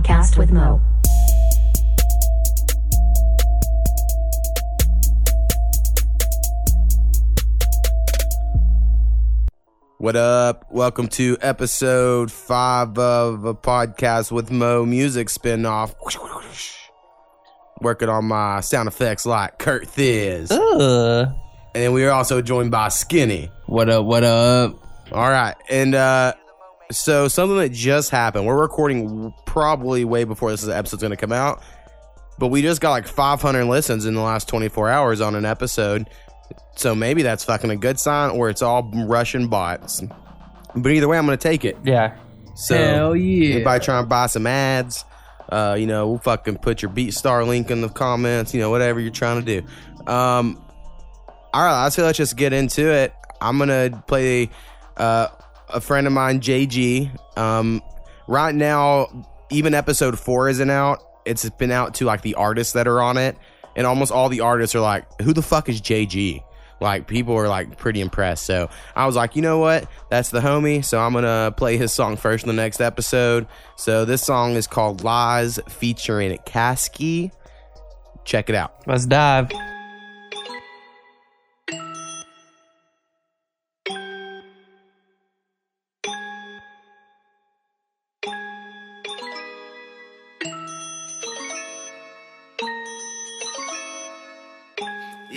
podcast with Mo. What up? Welcome to episode five of a podcast with Mo Music spinoff. Working on my sound effects like Curthizz. Ugh. And we are also joined by Skinny. What up? What up? All right. And uh so something that just happened. We're recording probably way before this episode's going to come out. But we just got like 500 listens in the last 24 hours on an episode. So maybe that's fucking a good sign or it's all Russian bots. But either way, I'm going to take it. Yeah. So Hell yeah. anybody trying to buy some ads, uh, you know, we'll fucking put your BeatStar link in the comments, you know, whatever you're trying to do. Um, all right, let's let's just get into it. I'm gonna play uh, a friend of mine, JG. Um, right now, even episode four isn't out. It's been out to like the artists that are on it, and almost all the artists are like, "Who the fuck is JG?" Like people are like pretty impressed. So I was like, you know what? That's the homie. So I'm gonna play his song first in the next episode. So this song is called Lies featuring Caskey. Check it out. Let's dive.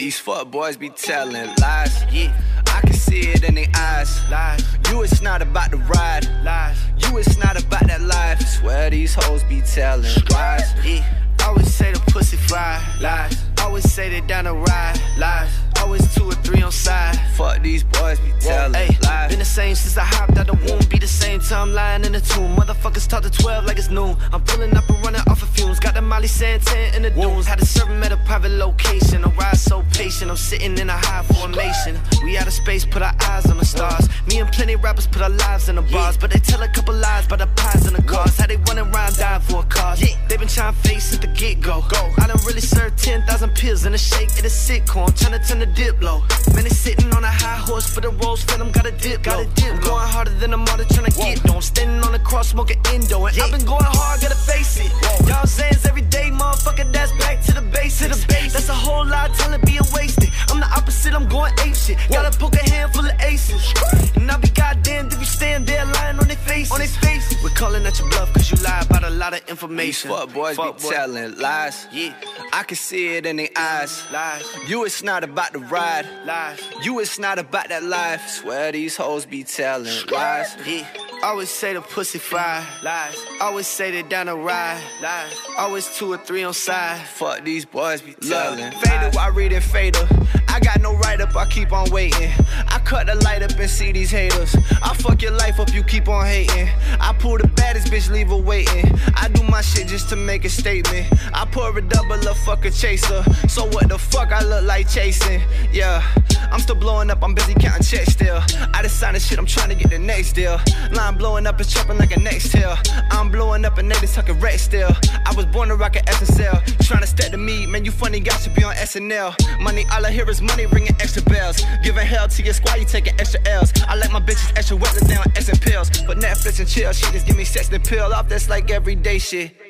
These fuck boys be telling lies. Yeah, I can see it in their eyes. Lies. You it's not about the ride. Lies. You it's not about that life. I Swear these hoes be telling lies. Yeah. I always say the pussy fly. Lies. Always say they down the ride. Lies. Always two or three on side. Fuck these boys be telling lies. been the same since I hopped out the womb. Be the same time lying in the tomb. Motherfuckers talk to 12 like it's noon. I'm pulling up and running off of fumes. Got the Molly Santan in the dunes. Had to serve him at a private location. A ride so patient. I'm sitting in a high formation. We out of space, put our eyes on the stars. Me and plenty rappers put our lives in the bars. But they tell a couple lies by the pies in the cars. How they running around dying for a cause. They been trying to face since the get go. I done really served 10,000 pills in a shake at a sitcom. Trying to turn the dip low. Man, they sitting on a high horse for the rose phantom. Got a dip low. I'm going harder than a mother trying to get though. I'm standing on the cross smoking endo. And I've been going hard, gotta face it. Y'all saying every day, motherfucker, that's back to the base. To the base. That's a whole lot of talent being wasted. I'm the opposite, I'm going ape shit. Gotta poke a handful of aces. And I'll be goddamn if you stand there lying on their face. On their face. We're calling at your bluff cause you lie about a lot of information. These fuck boys Fuck be boy. telling lies. Yeah. I can see it in their eyes. Lies. You it's not about the ride. Lies. You it's not about that life. Swear these hoes be telling lies. Yeah. Always say the pussy fire. Lies. Always say they down the ride. Lies. Always two or three on side. Fuck these boys be telling. Fader, I read it fader. I got no right up, I keep on waiting. I cut the light up and see these haters. I fuck your life up, you keep on hating. I pull the baddest bitch, leave her waiting. I do my shit just to make a statement. I pour a double up, fuck a chaser. So what the fuck I look like chasing? Yeah, I'm still blowing up, I'm busy counting checks still. I just signed the shit, I'm trying to get the next deal. Line blowing up, it's chopping like a next tail. I'm blowing up and they just tucking red still. I was born to rock an SSL. Trying to step to me, man, you funny guy should be on SNL. Money, all I hear is money ringing extra bells. Giving hell to your squad, you taking extra L's. I like my bitches extra wet, on X and pills. But Netflix and chill, she just give me sex and pill off, that's like everyday shit.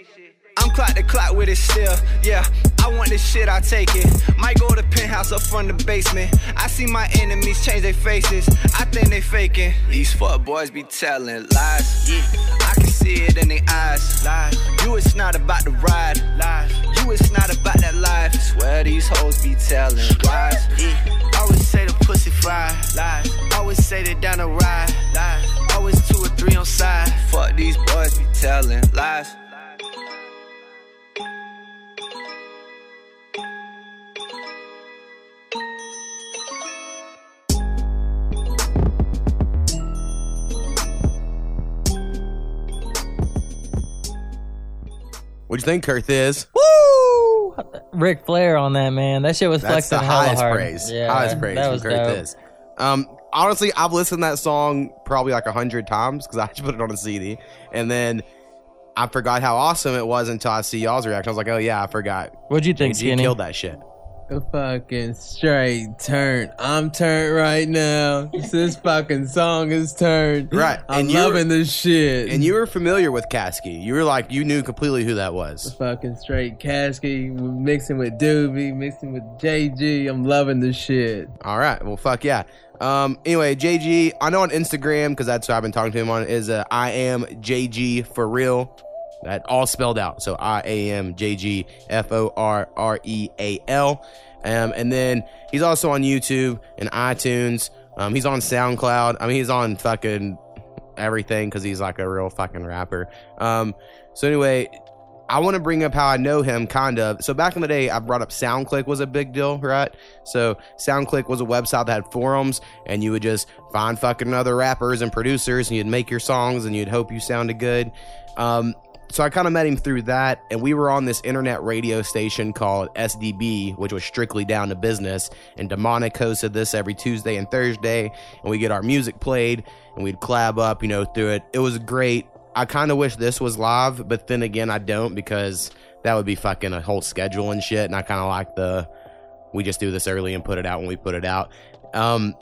I'm clock to clock with it still. Yeah, I want this shit, I take it. Might go to penthouse up from the basement. I see my enemies change their faces. I think they faking. These fuck boys be telling lies. Yeah, I can see it in their eyes. Lies. You it's not about the ride. Lies. You it's not about that life. Swear these hoes be telling lies. Yeah. Always say the pussy fire. Lies. Always say they down the ride. Lies. Always two or three on side. Fuck these boys be telling lies. What'd you think, Curthizz? Woo! Ric Flair on that man. That shit was That's flexing the highest hard. praise. Yeah, highest praise That from was Kurt dope. Um, honestly, I've listened to that song probably like a hundred times because I just put it on a CD, and then I forgot how awesome it was until I see y'all's reaction. I was like, oh yeah, I forgot. What'd you think, Skinny? killed that shit. Fucking straight turn. I'm turned right now. This fucking song is turned. Right, I'm and you were- loving this shit. And you were familiar with Caskey. You were like, you knew completely who that was. A fucking straight Caskey mixing with Doobie, mixing with JG. I'm loving this shit. All right. Well, fuck yeah. Um. Anyway, JG, I know on Instagram because that's what I've been talking to him on. Is uh, I am JG for real. That all spelled out. So I am JG F O R R E A L. Um. And then he's also on YouTube and iTunes. Um. He's on SoundCloud. I mean, he's on fucking everything because he's like a real fucking rapper. Um. So anyway, I want to bring up how I know him, kind of. So back in the day, I brought up SoundClick was a big deal, right? So SoundClick was a website that had forums, and you would just find fucking other rappers and producers, and you'd make your songs, and you'd hope you sounded good. Um, so I kind of met him through that, and we were on this internet radio station called SDB, which was strictly down to business. And Demonic hosted this every Tuesday and Thursday, and we get our music played, and we'd collab up, you know, through it. It was great. I kind of wish this was live, but then again, I don't because that would be fucking a whole schedule and shit. And I kind of like the we just do this early and put it out when we put it out. Um,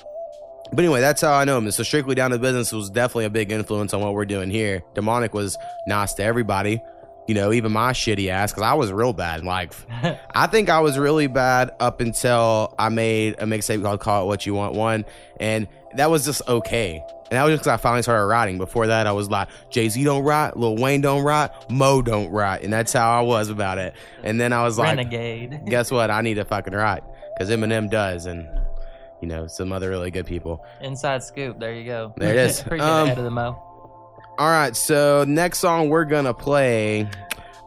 but anyway, that's how I know him. So strictly down to business was definitely a big influence on what we're doing here. Demonic was nice to everybody, you know, even my shitty ass because I was real bad. Like, I think I was really bad up until I made a mixtape called "Call It What You Want" one, and that was just okay. And that was just because I finally started writing. Before that, I was like, Jay Z don't write, Lil Wayne don't write, Mo don't write, and that's how I was about it. And then I was like, Renegade. guess what? I need to fucking write because Eminem does, and you know some other really good people. Inside scoop. There you go. There it is. Pretty Um, ahead of the mo. All right, so next song we're gonna play.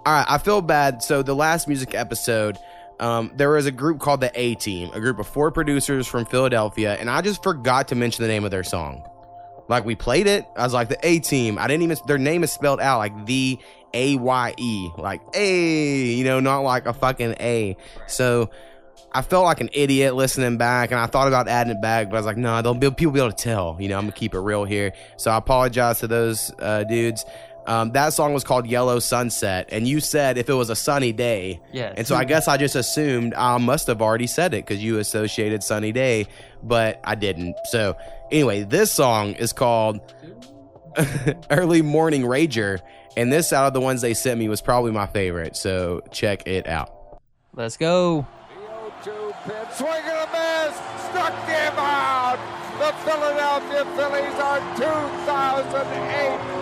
All right, I feel bad. So the last music episode, um, there was a group called the A Team, a group of four producers from Philadelphia, and I just forgot to mention the name of their song. Like we played it, I was like the A Team. I didn't even. Their name is spelled out like the A Y E, like A, you know, not like a fucking A. So. I felt like an idiot listening back, and I thought about adding it back, but I was like, no, they'll be people be able to tell. You know, I'm gonna keep it real here. So I apologize to those uh, dudes. Um, that song was called Yellow Sunset, and you said if it was a sunny day. Yes. And so I guess I just assumed I must have already said it because you associated sunny day, but I didn't. So anyway, this song is called Early Morning Rager, and this out of the ones they sent me was probably my favorite. So check it out. Let's go. Pitch, swing and a miss, struck him out. The Philadelphia Phillies are 2008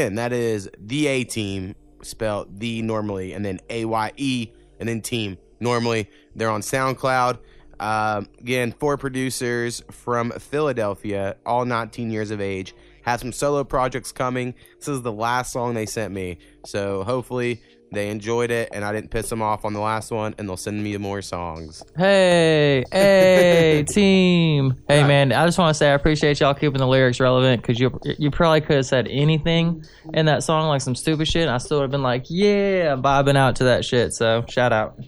again, that is the A team, spelled the normally, and then A Y E, and then team normally. They're on SoundCloud. Um, again, four producers from Philadelphia, all 19 years of age. Have some solo projects coming. This is the last song they sent me, so hopefully they enjoyed it, and I didn't piss them off on the last one, and they'll send me more songs. Hey, hey, team. Hey, man, I just want to say I appreciate y'all keeping the lyrics relevant because you you probably could have said anything in that song, like some stupid shit, and I still would have been like, yeah, vibing out to that shit. So, shout out.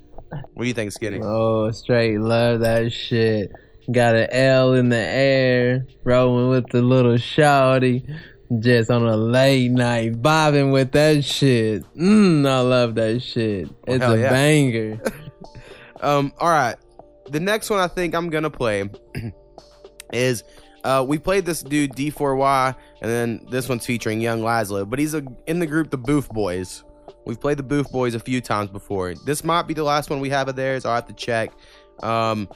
What do you think, Skinny? Oh, straight love that shit. Got an L in the air, rolling with the little shawty. Just on a late night, bobbing with that shit. Mmm, I love that shit. It's hell a yeah. banger. Um, all right. The next one I think I'm gonna play is uh, we played this dude D4Y, and then this one's featuring Yung Lazlo, but he's a, in the group the Booth Boys. We've played the Booth Boys a few times before. This might be the last one we have of theirs. I'll have to check. Um,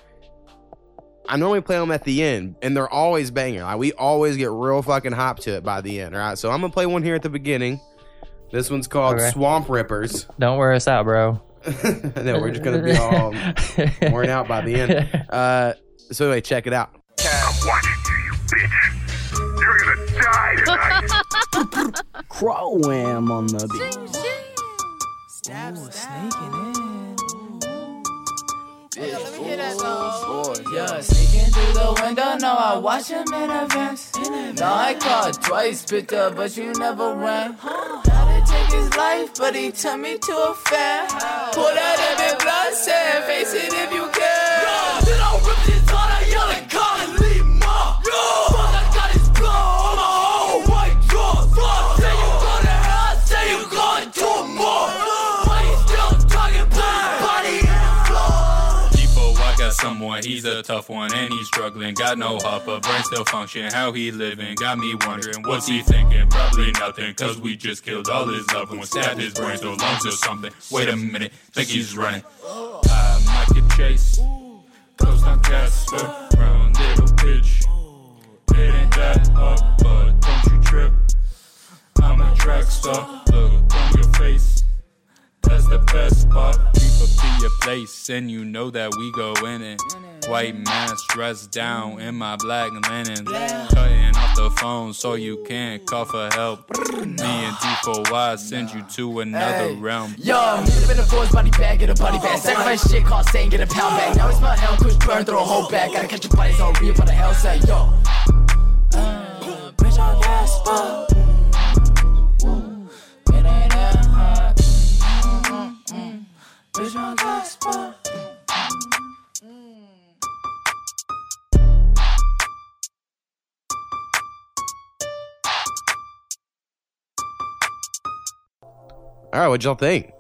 I normally play them at the end, and they're always banging. Like we always get real fucking hop to it by the end. All right, so I'm gonna play one here at the beginning. This one's called Okay. Swamp Rippers. Don't wear us out, bro. no, we're just gonna be all worn out by the end. Uh, so anyway, check it out. I'm watching you, you bitch. You're gonna die tonight. Crowam on the beat. Bitch, oh, fool, yeah, sneaking through the window, no, I watch him in advance. Now I called twice, picked up, but you never ran. Had to take his life, but he turned me to a fan. Pull that every blood, said, face it if you can. Then someone, he's a tough one and he's struggling. Got no heart, but brain still function. How he living? Got me wondering, what's he thinking? Probably nothing, cause we just killed all his loved ones. Stabbed his brains or lungs or something. Wait a minute, think he's running. I might get chased. Close on Casper, round little bitch. It ain't that hard, but don't you trip. I'm a track star, look on your face. That's the best part. Up to your place, and you know that we go in it. White mask dressed down in my black linen. Cutting off the phone so you can't call for help. Me and D4Y send you to another realm. Yo, up in the boys, body bag, get a body bag. Sacrifice shit, cost saying, get a pound bag. Now it's my hell, push burn through a whole bag. Gotta catch your bodies on real, but the hell say, yo. Uh, bitch, I gas, but. Bitch, I gas. All right, what'd y'all think?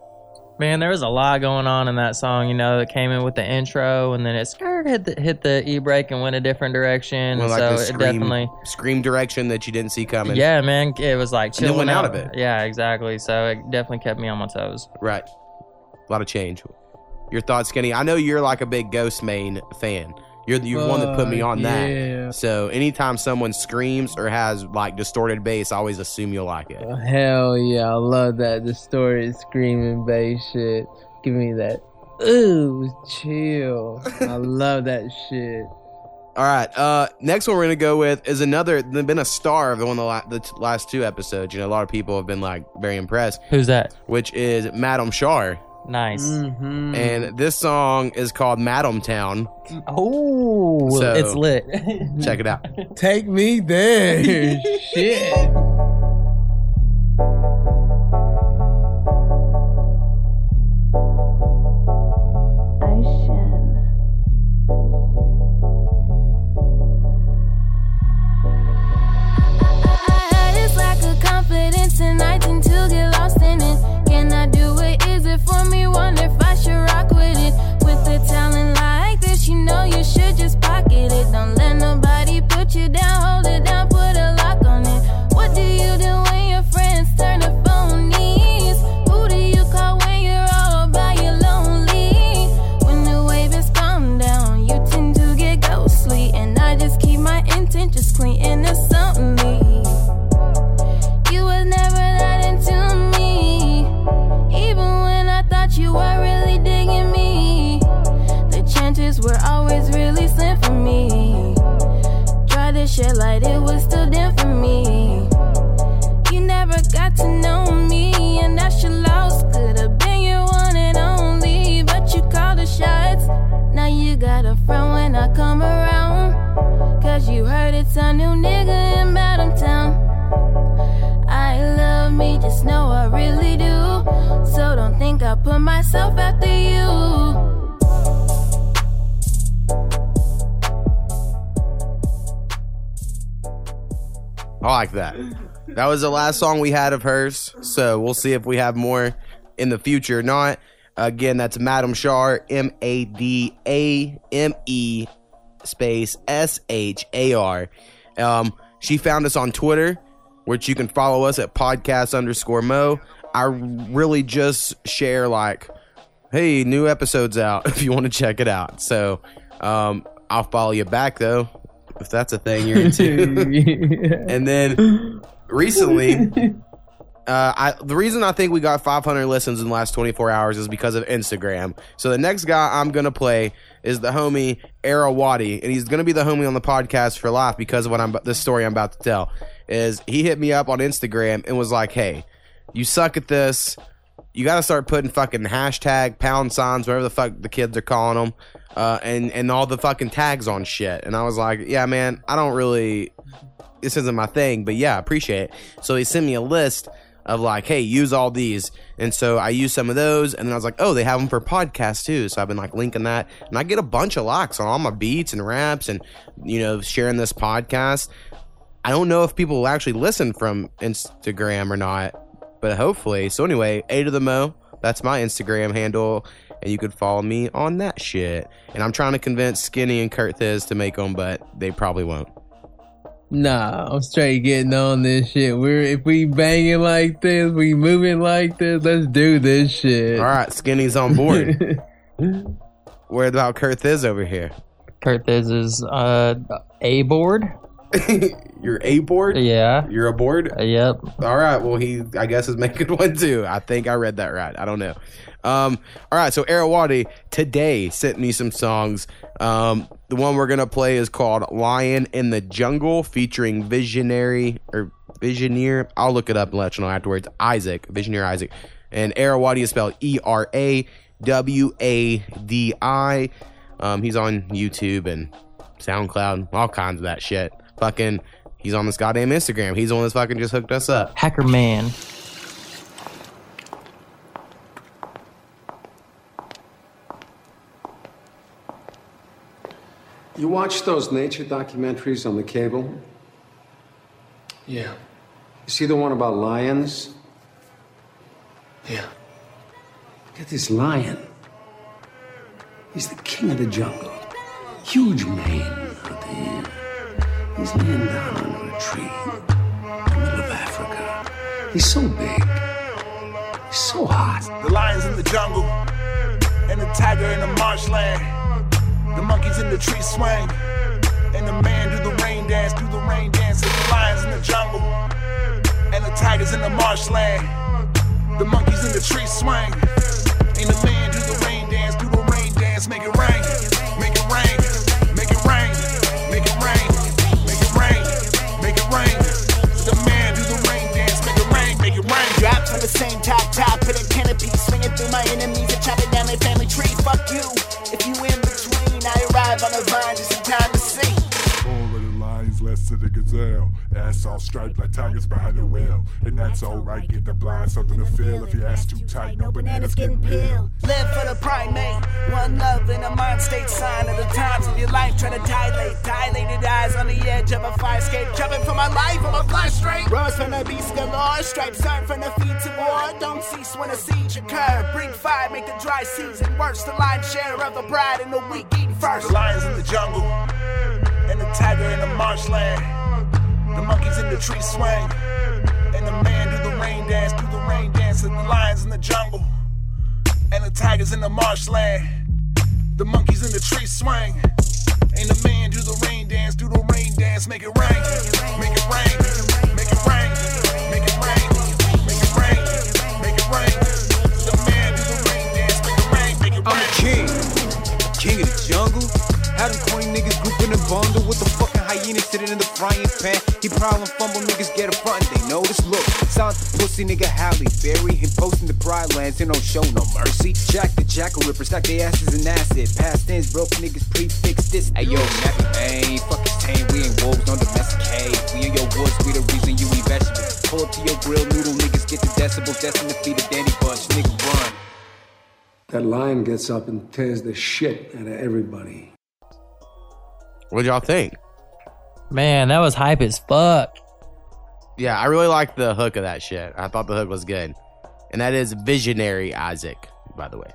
Man, there was a lot going on in that song. You know, it came in with the intro, and then it skirt hit the hit the e brake and went a different direction. Well, like so the it scream, definitely, scream direction that you didn't see coming. yeah, man, it was like And chilling went out of it. Yeah, exactly. So it definitely kept me on my toes. Right. A lot of change. Your thoughts, Skinny? I know you're like a big Ghostemane fan. You're the you're one that put me on that. yeah. So anytime someone screams or has like distorted bass, I always assume you'll like it. Hell yeah, I love that distorted screaming bass shit. Give me that. Ooh, chill. I love that shit. All right. Uh, next one we're gonna go with is another. They've been a star of the one of the, la- the t- last two episodes. You know, a lot of people have been like very impressed. Who's that? Which is Madame Shar, Nice. Mm-hmm. and this song is called Madame Town. Oh, So- it's lit. Check it out. Take me there. shit. Was the last song we had of hers. So we'll see if we have more in the future or not. Again, that's Madame Shar, M A D A M E space S H A R. Um, she found us on Twitter, which you can follow us at podcast underscore mo. I really just share like, hey, new episodes out if you want to check it out. So um, I'll follow you back though, if that's a thing you're into. and then recently, uh, I the reason I think we got 500 listens in the last 24 hours is because of Instagram. So the next guy I'm gonna play is the homie Era Wadi, and he's gonna be the homie on the podcast for life because of what I'm this story I'm about to tell. Is he hit me up on Instagram and was like, "Hey, you suck at this. You got to start putting fucking hashtag pound signs, whatever the fuck the kids are calling them, uh, and and all the fucking tags on shit." And I was like, "Yeah, man, I don't really." This isn't my thing, but yeah, I appreciate it. So he sent me a list of like, hey, use all these. And so I used some of those, and then I was like, oh, they have them for podcasts too. So I've been like linking that, and I get a bunch of likes on all my beats and raps, and you know, sharing this podcast. I don't know if people will actually listen from Instagram or not, but hopefully. So anyway, A to the Mo, that's my Instagram handle, and you could follow me on that shit. And I'm trying to convince Skinny and Curthizz to make them, but they probably won't. Nah, I'm straight getting on this shit. We're if we banging like this, we moving like this. Let's do this shit. All right, Skinny's on board. Where about Curthizz over here? Curthizz is uh, a board. You're a board. Yeah. You're a board. yep. All right. Well, he I guess is making one too. I think I read that right. I don't know. Um. All right. So Era Wadi today sent me some songs. Um. The one we're gonna play is called "Lion in the Jungle" featuring Visionary or Visioneer. I'll look it up and let you know afterwards. Isaac, Visioneer Isaac, and Era Wadi is spelled E R A W A D I. Um. He's on YouTube and SoundCloud, all kinds of that shit. Fucking, he's on this goddamn Instagram. He's the one that's fucking just hooked us up. Hacker Man. You watch those nature documentaries on the cable? Yeah. You see the one about lions? Yeah. Look at this lion. He's the king of the jungle. Huge mane out there. He's laying down under a tree in the middle of Africa. He's so big. He's so hot. The lions in the jungle, and the tiger in the marshland. The monkeys in the tree swing, and the man do the rain dance, do the rain dance. And the lions in the jungle, and the tigers in the marshland. The monkeys in the tree swing, and the man do the rain dance, do the rain dance. Make it the same top, top, hit a canopy, swinging through my enemies and chopping down their family tree. Fuck you, if you in between, I arrive on the vine just in time to see. All of the to the gazelle. Ass all striped like tigers behind the wheel. And that's alright, get the blind something to feel. If your ass too tight, no bananas getting peeled. Live for the primate, one love in a mind state sign of the times of your life. Try to dilate, dilated eyes on the edge of a fire escape. Jumping for my life, I'm a fly straight. Rose from the beast galore, stripes turn from the feet to war. Don't cease when a siege occur. Bring fire, make the dry season worse. The lion's share of the bride and the weak eat first. The lions in the jungle, and the tiger in the marshland. The monkeys in the tree swing, and the man do the rain dance, do the rain dance. And the lions in the jungle, and the tigers in the marshland. The monkeys in the tree swing, and the man do the rain dance, do the rain dance. Make it rain, make it rain, make it rain, make it rain, make it rain, make it rain. The man do the rain dance, make it rain, make it rain. I'm the king, king of the jungle. How them corny niggas group in a bundle with the fucking hyena sitting in the frying pan. He problem fumble niggas get a front, they know this look. The pussy nigga Halle Berry. Him posting the pride lands, they don't show no mercy. Jack the jackal ripper, stack their asses in acid. Past tense, broke niggas prefix this. Hey yo, Nappy man, fuck his tame, we ain't wolves, don't domesticate. We in your woods, we the reason you eat vegetables. Pull up to your grill, noodle niggas get the decibels, destined to feed a Danny bunch, nigga run. That lion gets up and tears the shit out of everybody. What y'all think? Man, that was hype as fuck. Yeah, I really like the hook of that shit. I thought the hook was good. And that is Visionary Isaac, by the way.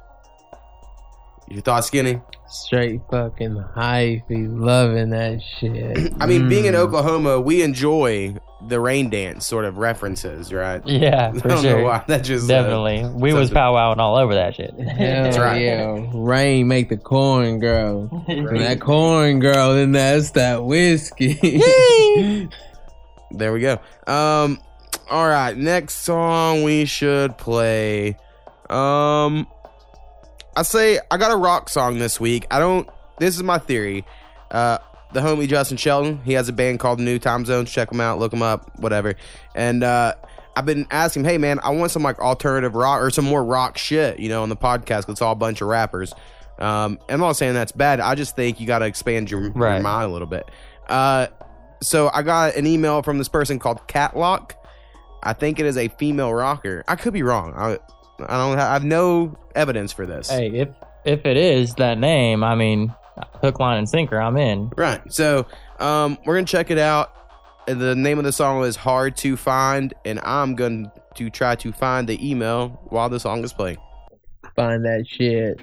Your thoughts, Skinny? Straight fucking hype. hypey, loving that shit. I mean, being in Mm. Oklahoma, we enjoy the rain dance sort of references, right? Yeah, I for don't sure. know why. That just uh, Definitely. we was something- powwowing all over that shit. Hell That's right. Yeah, rain make the corn grow. And that corn grow, then that's that whiskey. There we go. Um, all right. Next song we should play. Um, I say I got a rock song this week. I don't. This is my theory. Uh, the homie Justin Shelton. He has a band called New Time Zones. Check him out. Look him up. Whatever. And uh, I've been asking, him, hey man, I want some like alternative rock or some more rock shit. You know, on the podcast. 'cause It's all a bunch of rappers. Um, I'm not saying that's bad. I just think you got to expand your, your mind a little bit. Uh, so I got an email from this person called Kat Lock. I think it is a female rocker. I could be wrong. I, I don't. Have, I have no evidence for this. Hey, if if it is that name, I mean, hook, line, and sinker, I'm in. Right. So um, we're gonna check it out. And The name of the song is "Hard to Find," and I'm going to try to find the email while the song is playing. Find that shit.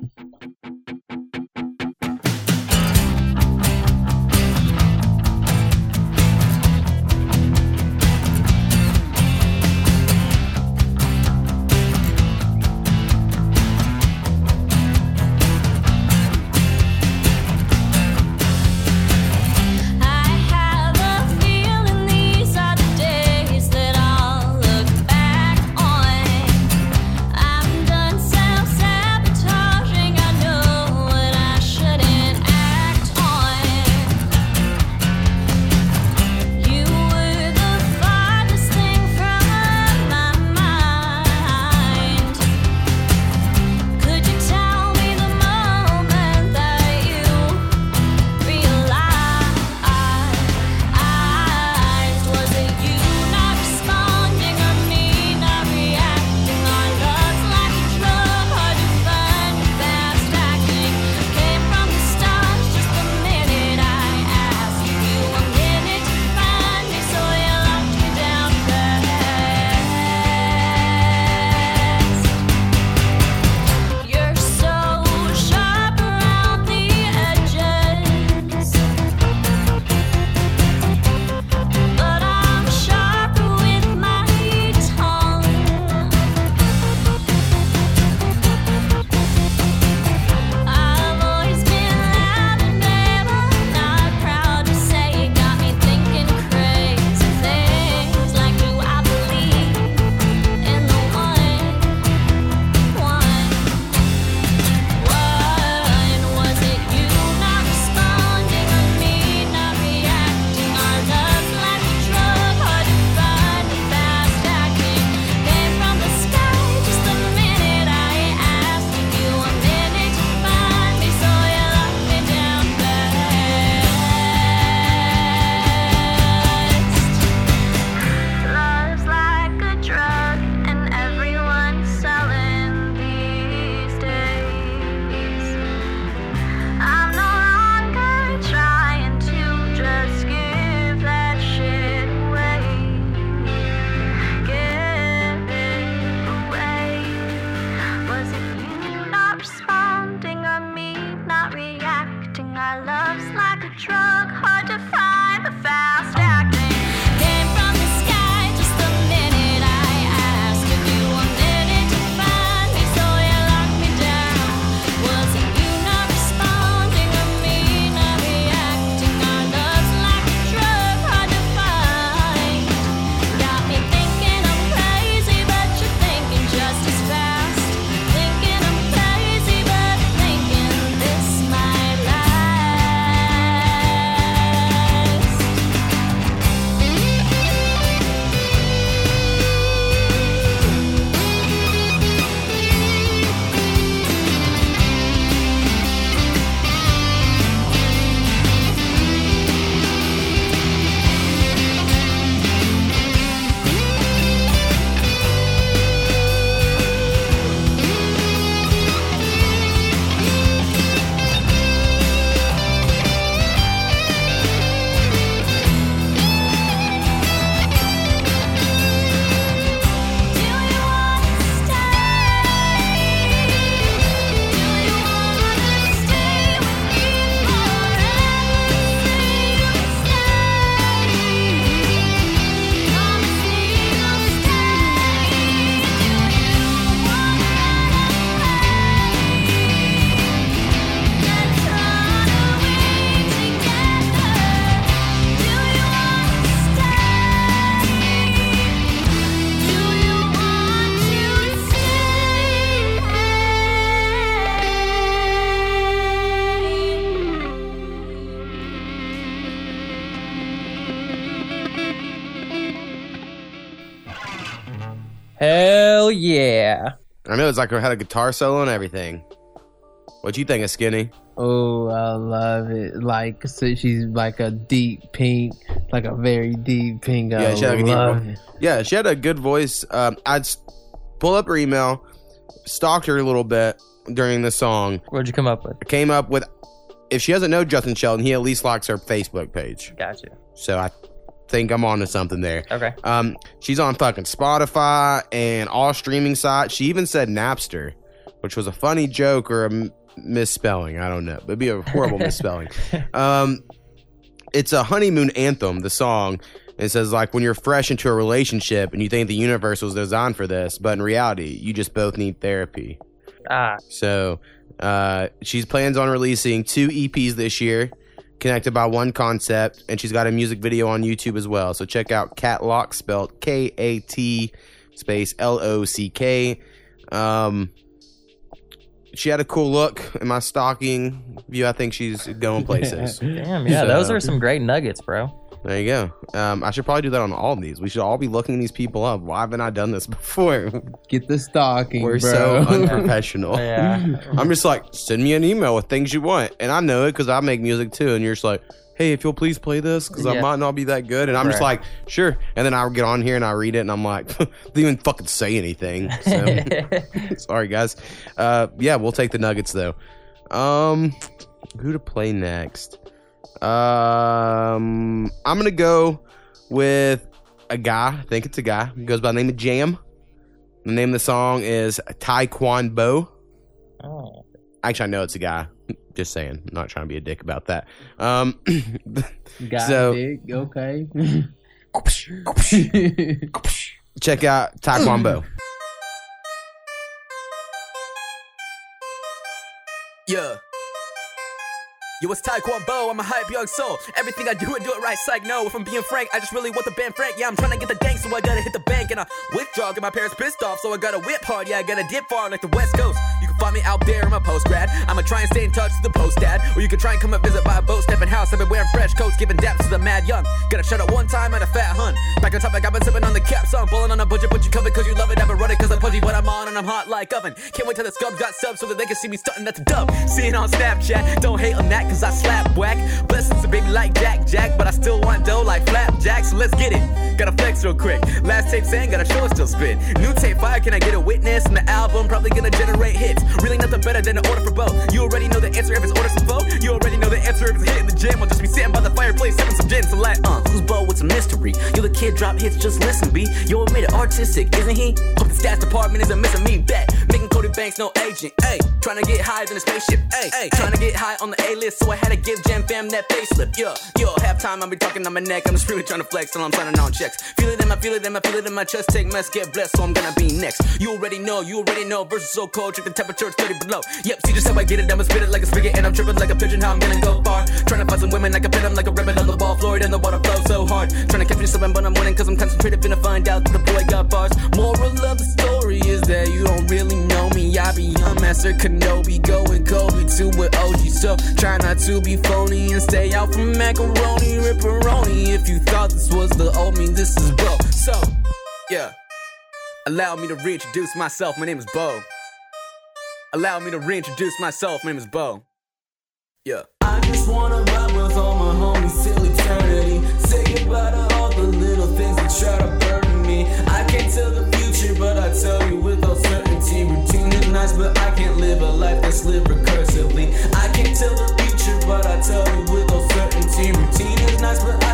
It's like her had a guitar solo and everything. What you think of Skinny? Oh, I love it. Like, so she's like a deep pink, like a very deep pink. I Yeah, she had a love voice. it. Yeah, she had a good voice. Um, I'd pull up her email, stalked her a little bit during the song. What'd you come up with? Came up with if she doesn't know Justin Sheldon, he at least likes her Facebook page. Gotcha. So I think I'm onto something there. Okay. Um, she's on fucking Spotify and all streaming sites. She even said Napster, which was a funny joke or a m- misspelling. I don't know. It'd be a horrible misspelling. Um, it's a honeymoon anthem. The song. It says like when you're fresh into a relationship and you think the universe was designed for this, but in reality, you just both need therapy. Ah. So uh, she's plans on releasing two EPs this year, connected by one concept, and she's got a music video on YouTube as well. So check out Kat Lock, spelled K A T space L O C K. Um, she had a cool look in my stalking view. I think she's going places. Damn, yeah, those are some great nuggets, bro. There you go. Um, I should probably do that on all of these. We should all be looking these people up. Why haven't I done this before? Get the stalking, We're bro. so unprofessional. Yeah. I'm just like, send me an email with things you want. And I know it because I make music too. And you're just like, hey, if you'll please play this because I might not be that good. And I'm just like, sure. And then I get on here and I read it and I'm like, didn't even fucking say anything. So, sorry, guys. Uh, yeah, we'll take the Nuggets though. Um, who to play next? Um, I'm gonna go with a guy. I think it's a guy. He goes by the name of Jam. The name of the song is Taekwondo. Oh. Actually, I know it's a guy. Just saying. I'm not trying to be a dick about that. Um, Got so dick, okay. check out Taekwondo. Yeah. Yo, it's Taekwondo, I'm a hype young soul. Everything I do, I do it right, psych. No, if I'm being frank, I just really want the band frank. Yeah, I'm trying to get the dank, so I gotta hit the bank. And I withdraw, get my parents pissed off, so I gotta whip hard. Yeah, I gotta dip far like the West Coast. Find me out there in my post grad. I'ma try and stay in touch with the post dad. Or you can try and come and visit by a boat, stepping house. I've been wearing fresh coats, giving daps to the mad young. Gotta shut up one time at a fat hun. Back on topic, I've been sipping on the cap, so I'm bowling on a budget, but you cover cause you love it. I've been running cause I'm pudgy, but I'm on and I'm hot like oven. Can't wait till the scrubs got subs so that they can see me stunting at the dub. Seeing on Snapchat, don't hate on that cause I slap whack. Blessings to baby like Jack Jack, but I still want dough like Flapjack, so let's get it. Gotta flex real quick. Last tape saying, gotta show it still spin. New tape fire, can I get a witness? And the album probably gonna generate hits. Really nothing better than an order for both. You already know the answer if it's order some flow. You already know the answer if it's hitting the gym. I'll just be sitting by the fireplace sipping some gin. So like, uh, who's Bo? with some mystery? You're the kid drop hits, just listen, B. Yo, I made it artistic, isn't he? Hope the stats department isn't missing me. Bet making Cody Banks no agent. Ayy, trying to get higher than a spaceship. Ayy, ayy, trying to get high on the A list, so I had to give Jam Fam that facelift. Yeah, yo, half time I'll be talking on my neck. I'm just really trying to flex till I'm signing on checks. Feel it in my, feel it in my, feel it in my chest. Take mess, get blessed, so I'm gonna be next. You already know, you already know. Versus so cold, check the temperature, it's 30 below. Yep, see just how I get it. I'ma spit it like a spigot, and I'm tripping like a pigeon. How I'm gonna go far? Trying to find some women, I can pin them like a ribbon on the ball. Floor and the water flow so hard. Trying to catch me slipping, but I'm winning cause I'm concentrated. Finna find out that the boy got bars. Moral of the story is that you don't really know me. I be young Master Kenobi, going Kobe to with OG. So try not to be phony and stay out from macaroni, ripperoni. If you thought this was the old me, this is Bo. So, yeah. Allow me to reintroduce myself. My name is Bo. Allow me to reintroduce myself. My name is Bo. Yeah. I just wanna ride with all my homies till eternity. Say goodbye to all the little things that try to burden me. I can't tell the future, but I tell you with all certainty. Routine is nice, but I can't live a life that's lived recursively. I can't tell the future, but I tell you with all certainty. Routine is nice, but I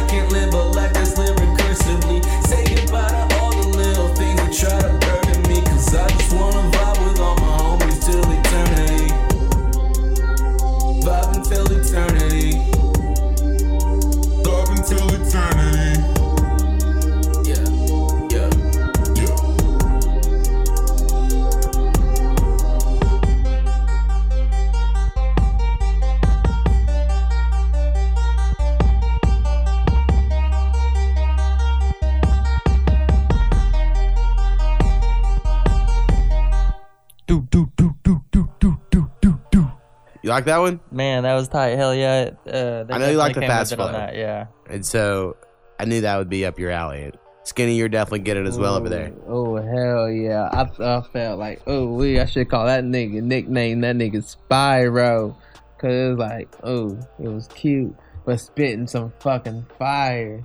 like that one? Man, that was tight. Hell yeah. Uh, I know you like the definitely came fast on flow. that, Yeah. And so I knew that would be up your alley. Skinny, you're definitely getting it as well over there. Oh hell yeah! I, I felt like oh we I should call that nigga nickname that nigga Spyro, cause it was like oh it was cute but spitting some fucking fire.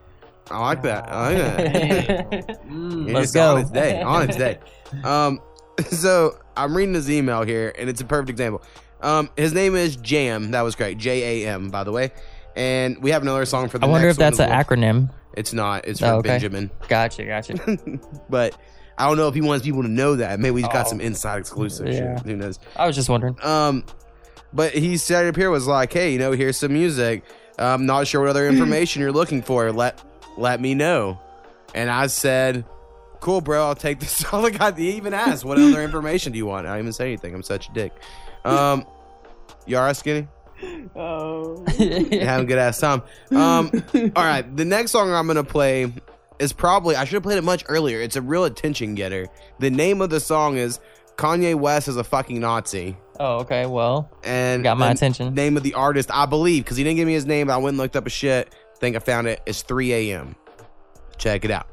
I like that. I like that. Mm. It's on its day. On its day. Um, so I'm reading his email here, and it's a perfect example. Um, his name is Jam. That was great. J A M, by the way. And we have another song for the I wonder if that's an acronym. It's not. It's Oh, for okay. Benjamin. Gotcha, gotcha. but I don't know if he wants people to know that. Maybe he's got Oh. some inside exclusive Yeah. shit. Who knows? I was just wondering. Um, but he said up here was like, hey, you know, here's some music. I'm not sure what other information you're looking for. Let let me know. And I said, cool, bro. I'll take this. All I got. He even asked, what other information do you want? I didn't even say anything. I'm such a dick. Um, you alright, skinny? Oh. Having a good ass time. Um, all right. The next song I'm gonna play is probably I should have played it much earlier. It's a real attention getter. The name of the song is Kanye West is a fucking Nazi. Oh, okay. Well, and got my attention. Name of the artist, I believe, because he didn't give me his name. But I went and looked up a shit. Think I found it. It's 3 a.m. Check it out.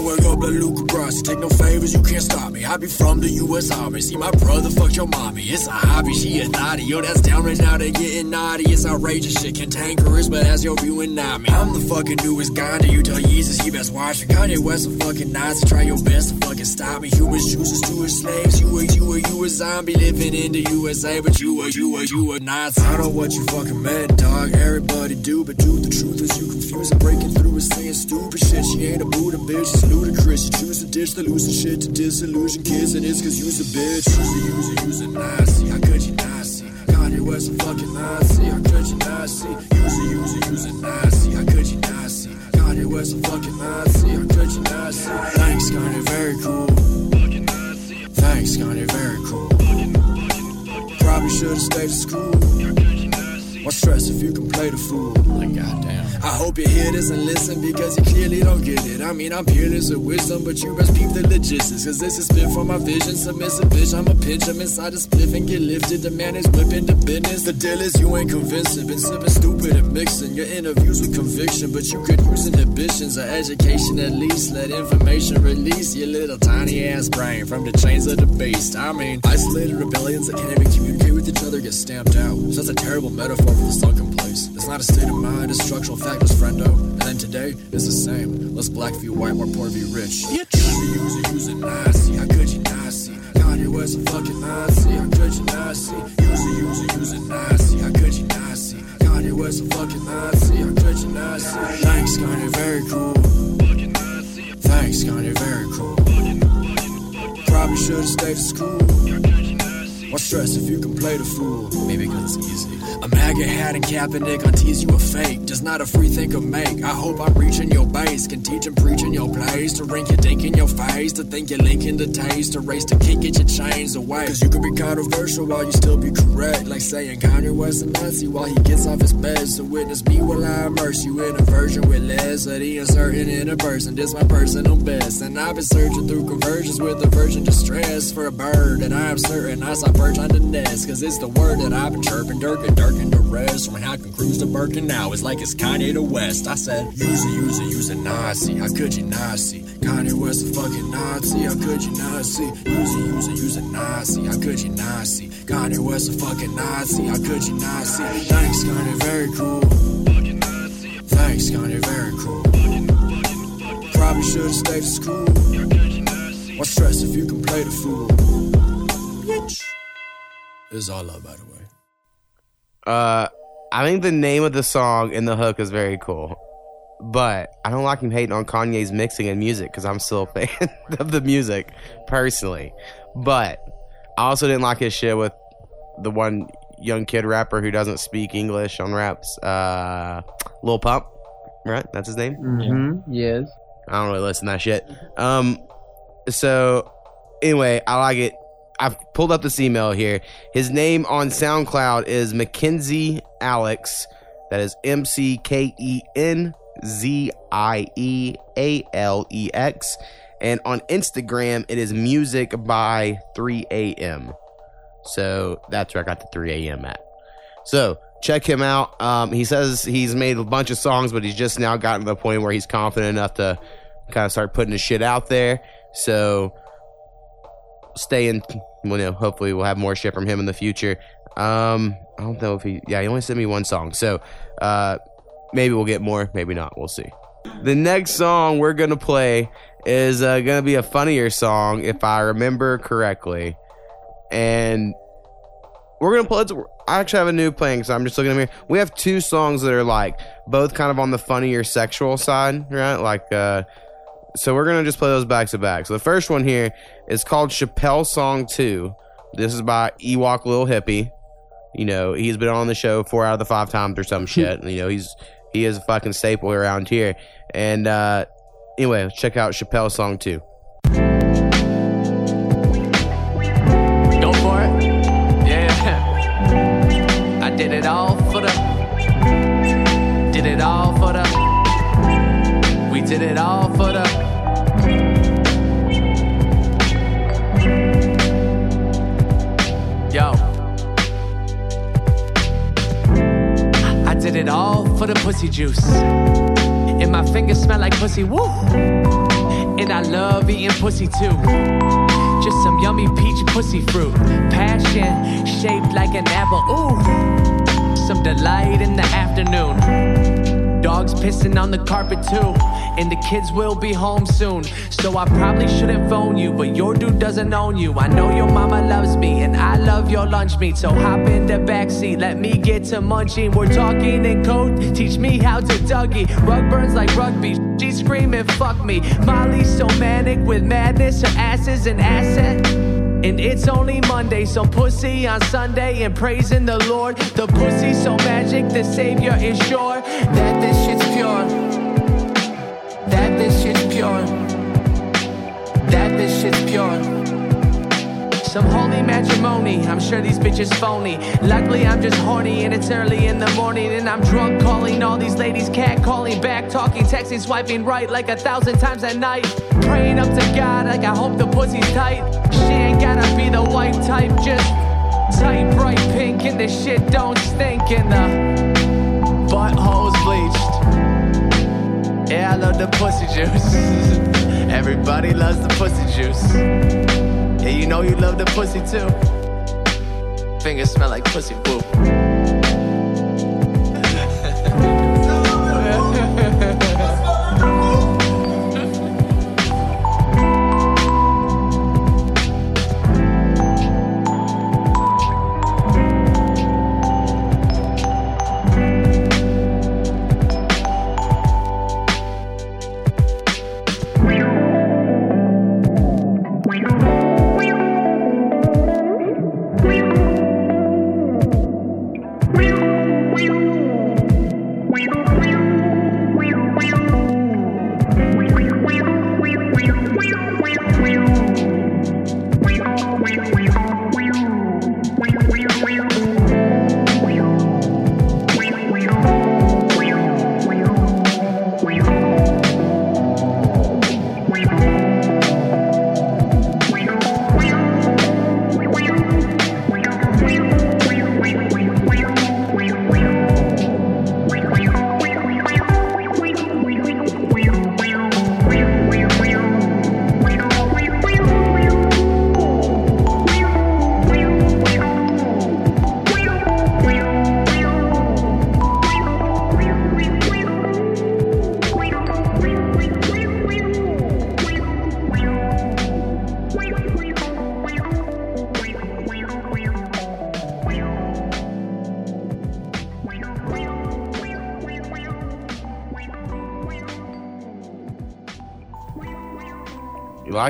Wake up like Luca Brasi, take no favors, you can't stop me. I be from the U.S. Army, see my brother fuck your mommy. It's a hobby, she a thotty, yo, that's down right now, they getting naughty. It's outrageous, shit cantankerous, but as your view and not me. I'm the fucking newest Gandhi, you tell Jesus he best watch me. Kanye West a fucking Nazi, try your best to fucking stop me. Humans chooses to his slaves, you a, you a, you a zombie living in the USA, but you a, you a, you a Nazi. I don't know what you fucking meant, dog, everybody do, but dude, the truth is you confused and breaking through and saying stupid shit. She ain't a Buddha bitch, ludicrous. You choose to ditch the losing shit to disillusion kids, and it's cause you's a bitch. Use a, use a, use a Nazi, how could you not see? Kanye West a fucking Nazi, how could you not see? Use a, use a, use a Nazi, how could you not see? Kanye West a fucking Nazi, how could you not see? Thanks, Kanye, very cool. Thanks, Kanye, very cool. Probably should've stayed at school. Why stress if you can play the fool? Like goddamn. I hope you hear this and listen because you clearly don't get it. I mean, I'm peerless with wisdom, but you best peep the logistics. Cause this is spit from my vision. Submissive bitch, I'm a pinch. I'm inside the spliff and get lifted. The man is whipping the business. The deal is you ain't convincing. Been sipping stupid and mixing your interviews with conviction. But you could use inhibitions or education at least. Let information release your little tiny ass brain from the chains of the beast. I mean, isolated rebellions that can't even communicate with each other get stamped out. So that's a terrible metaphor for the sunken place. It's not a state of mind, it's structural factors, friendo. And then today, it's the same. Less black view white, more poor view rich. Use it, use it, use it, Nazi. How could you not see? Kanye West a fucking Nazi. How could you not see? Use it, Nazi. How could you not see? Kanye West a fucking Nazi. How could you see? Thanks, Kanye, very cool. Thanks, Kanye, very cool. Probably should've stayed at school. Why stress if you can play the fool? Maybe because it's easy. A maggot hat and Kaepernick on tease you a fake. Just not a free thinker make. I hope I'm reaching your base. Can teach and preach in your place. To rink your dink in your face. To think you're linking the taste. To race to kick get your chains away. Cause you could be controversial while you still be correct. Like saying Kanye West a Nazi while he gets off his bed. So witness me while I immerse you in a version with less of the uncertain in a person. This my personal best. And I've been searching through conversions with aversion to stress for a bird. And I am certain I saw perch on the nest. Cause it's the word that I've been chirping, dirking, dirking the rest. From how I can cruise to Birkin now. It's like it's Kanye to West. I said, use it, use it, use it, Nazi. How could you not see? Kanye West a fucking Nazi. How could you not see? Use it, use it, use it, Nazi. How could you not see? Kanye West a fucking Nazi. How could you not see? Thanks, Kanye, very cool. Thanks, Kanye, very cool. Probably should've stayed at school. Why stress if you can play the fool? Bitch. Is all love, by the way. Uh, I think the name of the song and the hook is very cool, but I don't like him hating on Kanye's mixing and music because I'm still a fan of the music personally. But I also didn't like his shit with the one young kid rapper who doesn't speak English on raps, uh, Lil Pump, right? That's his name. Mm-hmm. Yes. I don't really listen to that shit. Um, so anyway, I like it. I've pulled up this email here. His name on SoundCloud is McKenzie Alex. That is M C K E N Z I E A L E X. And on Instagram, it is music by 3 a.m. So that's where I got the 3 a.m. at. So check him out. Um, he says he's made a bunch of songs, but he's just now gotten to the point where he's confident enough to kind of start putting his shit out there. So stay in. You know, hopefully we'll have more shit from him in the future. Um, I don't know if he. Yeah, he only sent me one song, so uh, maybe we'll get more. Maybe not. We'll see. The next song we're gonna play is uh, gonna be a funnier song if I remember correctly, and we're gonna play. It's, I actually have a new playing, so I'm just looking at here. We have two songs that are like both kind of on the funnier sexual side, right? Like, uh, so we're gonna just play those back to back. So the first one here is called Chappelle Song Two. This is by Ewok Lil Hippy. You know, he's been on the show four out of the five times or some shit. And, you know, he's he is a fucking staple around here. And uh anyway, let's check out Chappelle Song Two. Go for it. Yeah. I did it all for the. Did it all for the. We did it all it all for the pussy juice. And my fingers smell like pussy, woo. And I love eating pussy too. Just some yummy peach pussy fruit. Passion shaped like an apple. Ooh, some delight in the afternoon. Dogs pissing on the carpet too. And the kids will be home soon. So I probably shouldn't phone you, but your dude doesn't own you. I know your mama loves me, and I love your lunch meat. So hop in the backseat, let me get to munching. We're talking in code, teach me how to Dougie. Rug burns like rugby. She's screaming, fuck me. Molly's so manic with madness, her ass is an asset. And it's only Monday, so pussy on Sunday and praising the Lord. The pussy so magic, the Savior is sure that this shit's pure. That this shit's pure. That this shit's pure. Some holy matrimony, I'm sure these bitches phony. Luckily, I'm just horny and it's early in the morning. And I'm drunk calling all these ladies, cat calling back, talking, texting, swiping right like a thousand times at night. Praying up to God like I hope the pussy's tight. She ain't gotta be the white type, just tight, bright pink, and the shit don't stink. And the butthole's bleached. Yeah, I love the pussy juice. Everybody loves the pussy juice. Yeah, you know you love the pussy too. Fingers smell like pussy, woo.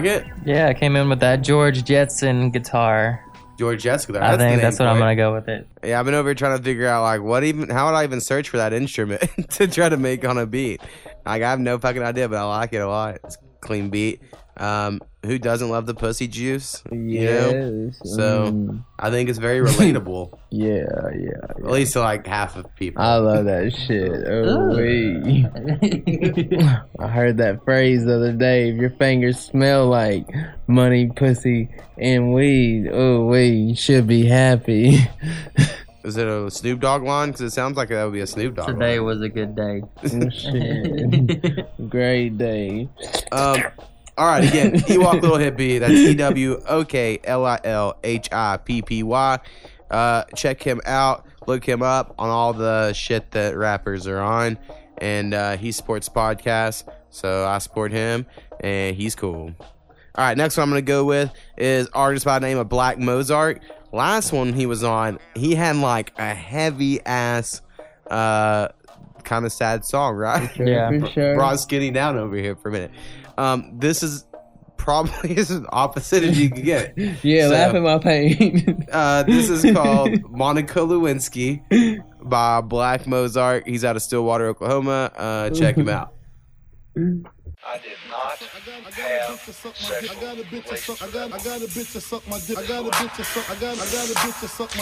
You? Yeah, I came in with that George Jetson guitar. George Jetson. Guitar. I think that's what I'm gonna go with it. Yeah, I've been over here trying to figure out like what even how would I even search for that instrument to try to make on a beat. Like I have no fucking idea, but I like it a lot. It's clean beat. Um, who doesn't love the pussy juice? You know? Yes. So Mm. I think it's very relatable. Yeah, yeah. At least to like half of people. I love that shit. Oh, wee. I heard that phrase the other day. If your fingers smell like money, pussy, and weed, oh, wee, you should be happy. Is it a Snoop Dogg line? Because it sounds like that would be a Snoop Dogg Today line. was a good day. Oh, shit. Great day. Um, all right, again, Ewok Little Hippy. That's E W O K L I L H I P P Y. Uh, check him out. Look him up on all the shit that rappers are on. And uh, he supports podcasts, so I support him, and he's cool. All right, next one I'm going to go with is artist by the name of Black Mozart. Last one he was on, he had like a heavy ass, uh, kind of sad song, right? sure, Yeah. for sure. Brought skinny down over here for a minute. Um, this is probably as opposite as you can get. Yeah, So, laugh at my pain. uh, this is called Monica Lewinsky by Black Mozart. He's out of Stillwater, Oklahoma. Uh, check him out. I did not bitch to suck my dick. I got a bitch to suck. I got, I got a bitch to suck my dick.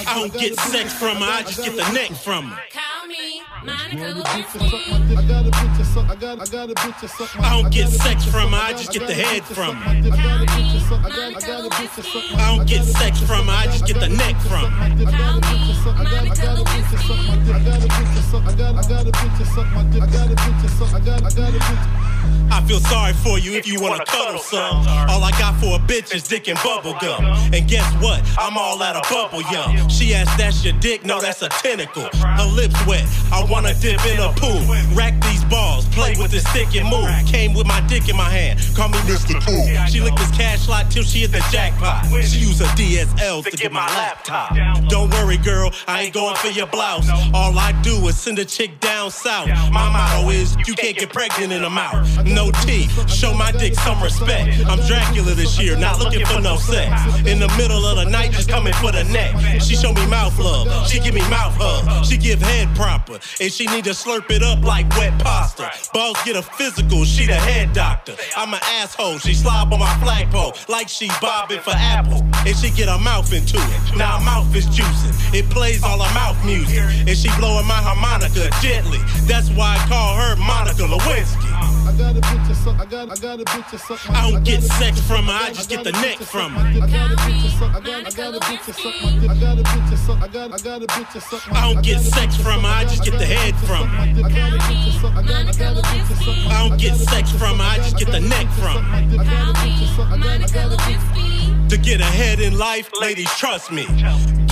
I don't get sex from her, I just get the neck from her. I got a bitch to suck. I got, I got a bitch to suck my I don't I get got a sex bitch to from her, suck- I just get the a head bitch to from suck her. my dick. I got a bitch to suck. I got, I got a bitch to suck my I don't get sex from her, I just get the neck from her. I got a bitch to suck. I got, I got a bitch to suck my dick. I got a bitch to suck. I got, I got a bitch to suck my dick. I got a bitch to suck. I got, I got a bitch. I feel sorry for you if you wanna cuddle some. All I got for a bitch is dick and bubble gum. And guess what? I'm all out of bubble yum. She asked, that's your dick? No, that's a tentacle. Her lips wet. I wanna dip in a pool. Rack these balls, play with this stick and move. Came with my dick in my hand. Call me Mr. Cool. She licked this cash slot till she hit the jackpot. She used her DSLs to get my laptop. Don't worry, girl, I ain't going for your blouse. All I do is send a chick down south. My motto is you can't get pregnant in a mouth. No tea. show my dick some respect. I'm Dracula this year, not looking for no sex. In the middle of the night, just coming for the neck. She show me mouth love, she give me mouth hug. She give head proper, and she need to slurp it up like wet pasta. Balls get a physical, she the head doctor. I'm an asshole, she slob on my flagpole like she bobbing for Apple. And she get her mouth into it. Now her mouth is juicing. It plays all her mouth music. And she blowing my harmonica gently. That's why I call her Monica Lewinsky. I got a bitch to suck. I got, I got a bitch to suck my I don't got get sex from her, I just got get the neck from her. I got a bitch to suck. I got, I got a bitch to suck my. I got a bitch to suck. I got, I got a bitch to suck my I don't get sex from her, I just get the head from her. I got a bitch to suck. I got, I got a bitch to suck I don't get sex from her, I just get the neck from her. I got a bitch to suck. I got, I got a bitch. To get ahead in life, ladies, trust me.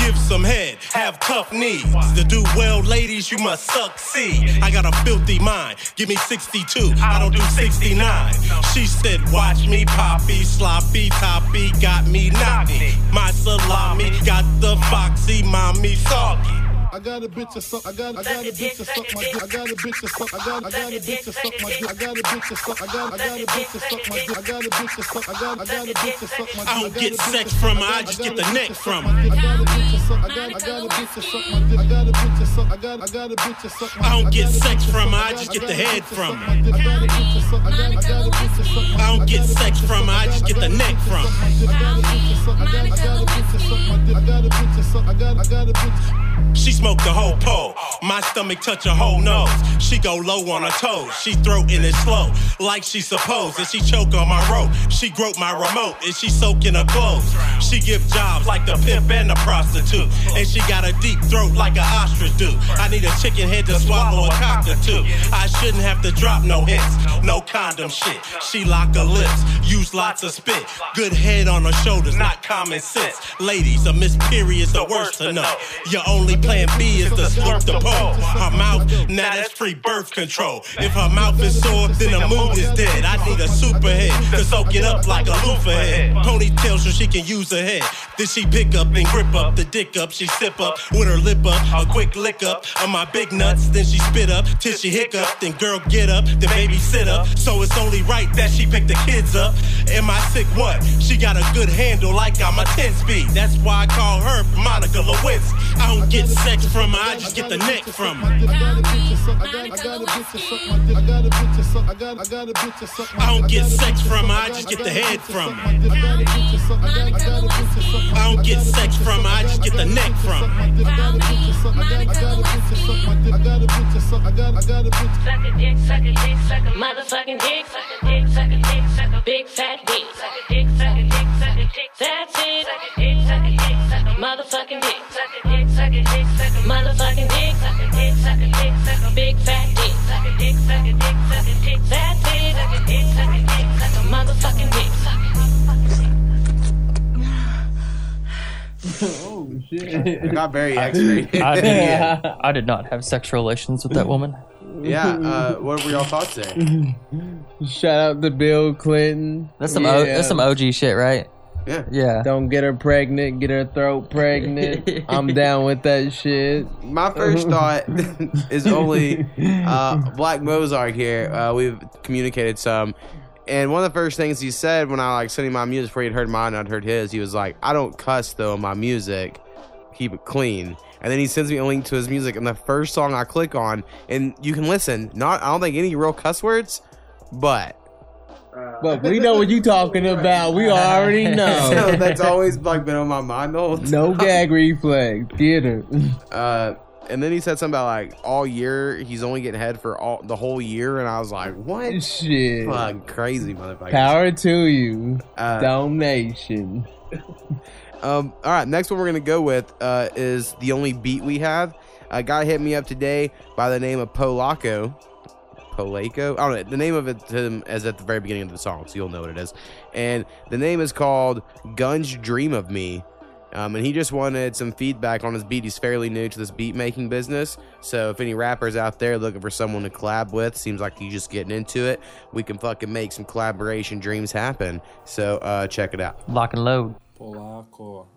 Give some head, have tough knees. To do well, ladies, you must succeed. I got a filthy mind. Give me 62, I don't do 69. She said, Watch me, poppy, sloppy, toppy, got me knocky. My salami got the foxy, mommy soggy. I got a bitch to suck. I got, I got a bitch to suck my dick. I got a bitch to suck. I got, I got a bitch to suck my dick. I got a bitch to suck. I got, I got a bitch to suck my dick. I got a bitch to suck. I got, I got a bitch to suck my dick. I don't get sex from her, I just get the neck from her. I got a bitch to suck. I got, I got a bitch to suck my dick. I got a bitch to suck. I got, I got a bitch to suck my I don't get sex from her. I just get the head from her. I got a bitch to suck. I got, I got a bitch to suck my I don't get sex from her. I just get the neck from her. I got a bitch to suck. I got, I got a bitch to suck my dick. I got a bitch to suck. I got, I got a bitch. She smoked the whole pole. My stomach touch her whole nose. She go low on her toes. She throating it slow, like she supposed. And she choke on my rope. She grope my remote, and she soaking her clothes. She give jobs like the pimp and the prostitute. And she got a deep throat like an ostrich do. I need a chicken head to swallow a cockatoo. I shouldn't have to drop no hints, no condom shit. She lock her lips, use lots of spit. Good head on her shoulders, not common sense. Ladies, a miss period's the worst to know. Your only plan B is to slurp the pole. Her mouth, now that's free birth control. If her mouth is sore, then the mood is dead. I need a super head to soak it up like a loofah head. Ponytail so she can use her head. Then she pick up and grip up the dick up. She sip up with her lip up, a quick lick up of my big nuts. Then she spit up till she hiccup. Then girl get up, then baby sit up. So it's only right that she pick the kids up. Am I sick? What? She got a good handle like I'm a 10 speed. That's why I call her Monica Lewinsky. I don't get sex sex from her, I just get the neck from her. I got a bitch to fuck I got a bitch to sum I got I got a bitch to sum I don't get sex from her, I just get the head from her. I don't get sex from her, I just get the neck from her. Suck a dick, suck a dick, suck a motherfucking dick, suck a dick, suck a dick, suck a big fat dick, suck a dick, suck a dick, suck a dick, that's it. Motherfucking dick, suck a dick, suck a dick, suck a big fat dick, suck a dick, suck a dick, suck a dick, that's it. Suck a dick, suck a dick, suck a motherfucking dick, suck oh shit! It got very X-rated. I did, I did not have sexual relations with that woman. yeah. Uh, what were y'all thoughts there? Shout out to Bill Clinton. That's some o, that's some OG shit, right? Yeah. Yeah. Don't get her pregnant, get her throat pregnant. I'm down with that shit. My first thought is only uh, Black Mozart here. Uh, we've communicated some. And one of the first things he said when I like sent him my music before he'd heard mine and I'd heard his, he was like, I don't cuss though in my music. Keep it clean. And then he sends me a link to his music and the first song I click on, and you can listen. Not I don't think any real cuss words, but But we know what you talking about. We already so know. that's always like been on my mind the whole time. no gag reflex. Get her. Uh, and then he said something about like all year he's only getting head for all the whole year, and I was like, what? Shit. Fuck, crazy motherfucker. Power to you. Uh, Donation. Um, all right, next one we're gonna go with uh, is the only beat we have. A guy hit me up today by the name of Polako. Polako. I don't know. The name of it to is at the very beginning of the song, so you'll know what it is. And the name is called Guns Dream of Me. Um, and he just wanted some feedback on his beat. He's fairly new to this beat making business. So if any rappers out there looking for someone to collab with, seems like he's just getting into it, we can fucking make some collaboration dreams happen. So uh, check it out. Lock and load. Polako.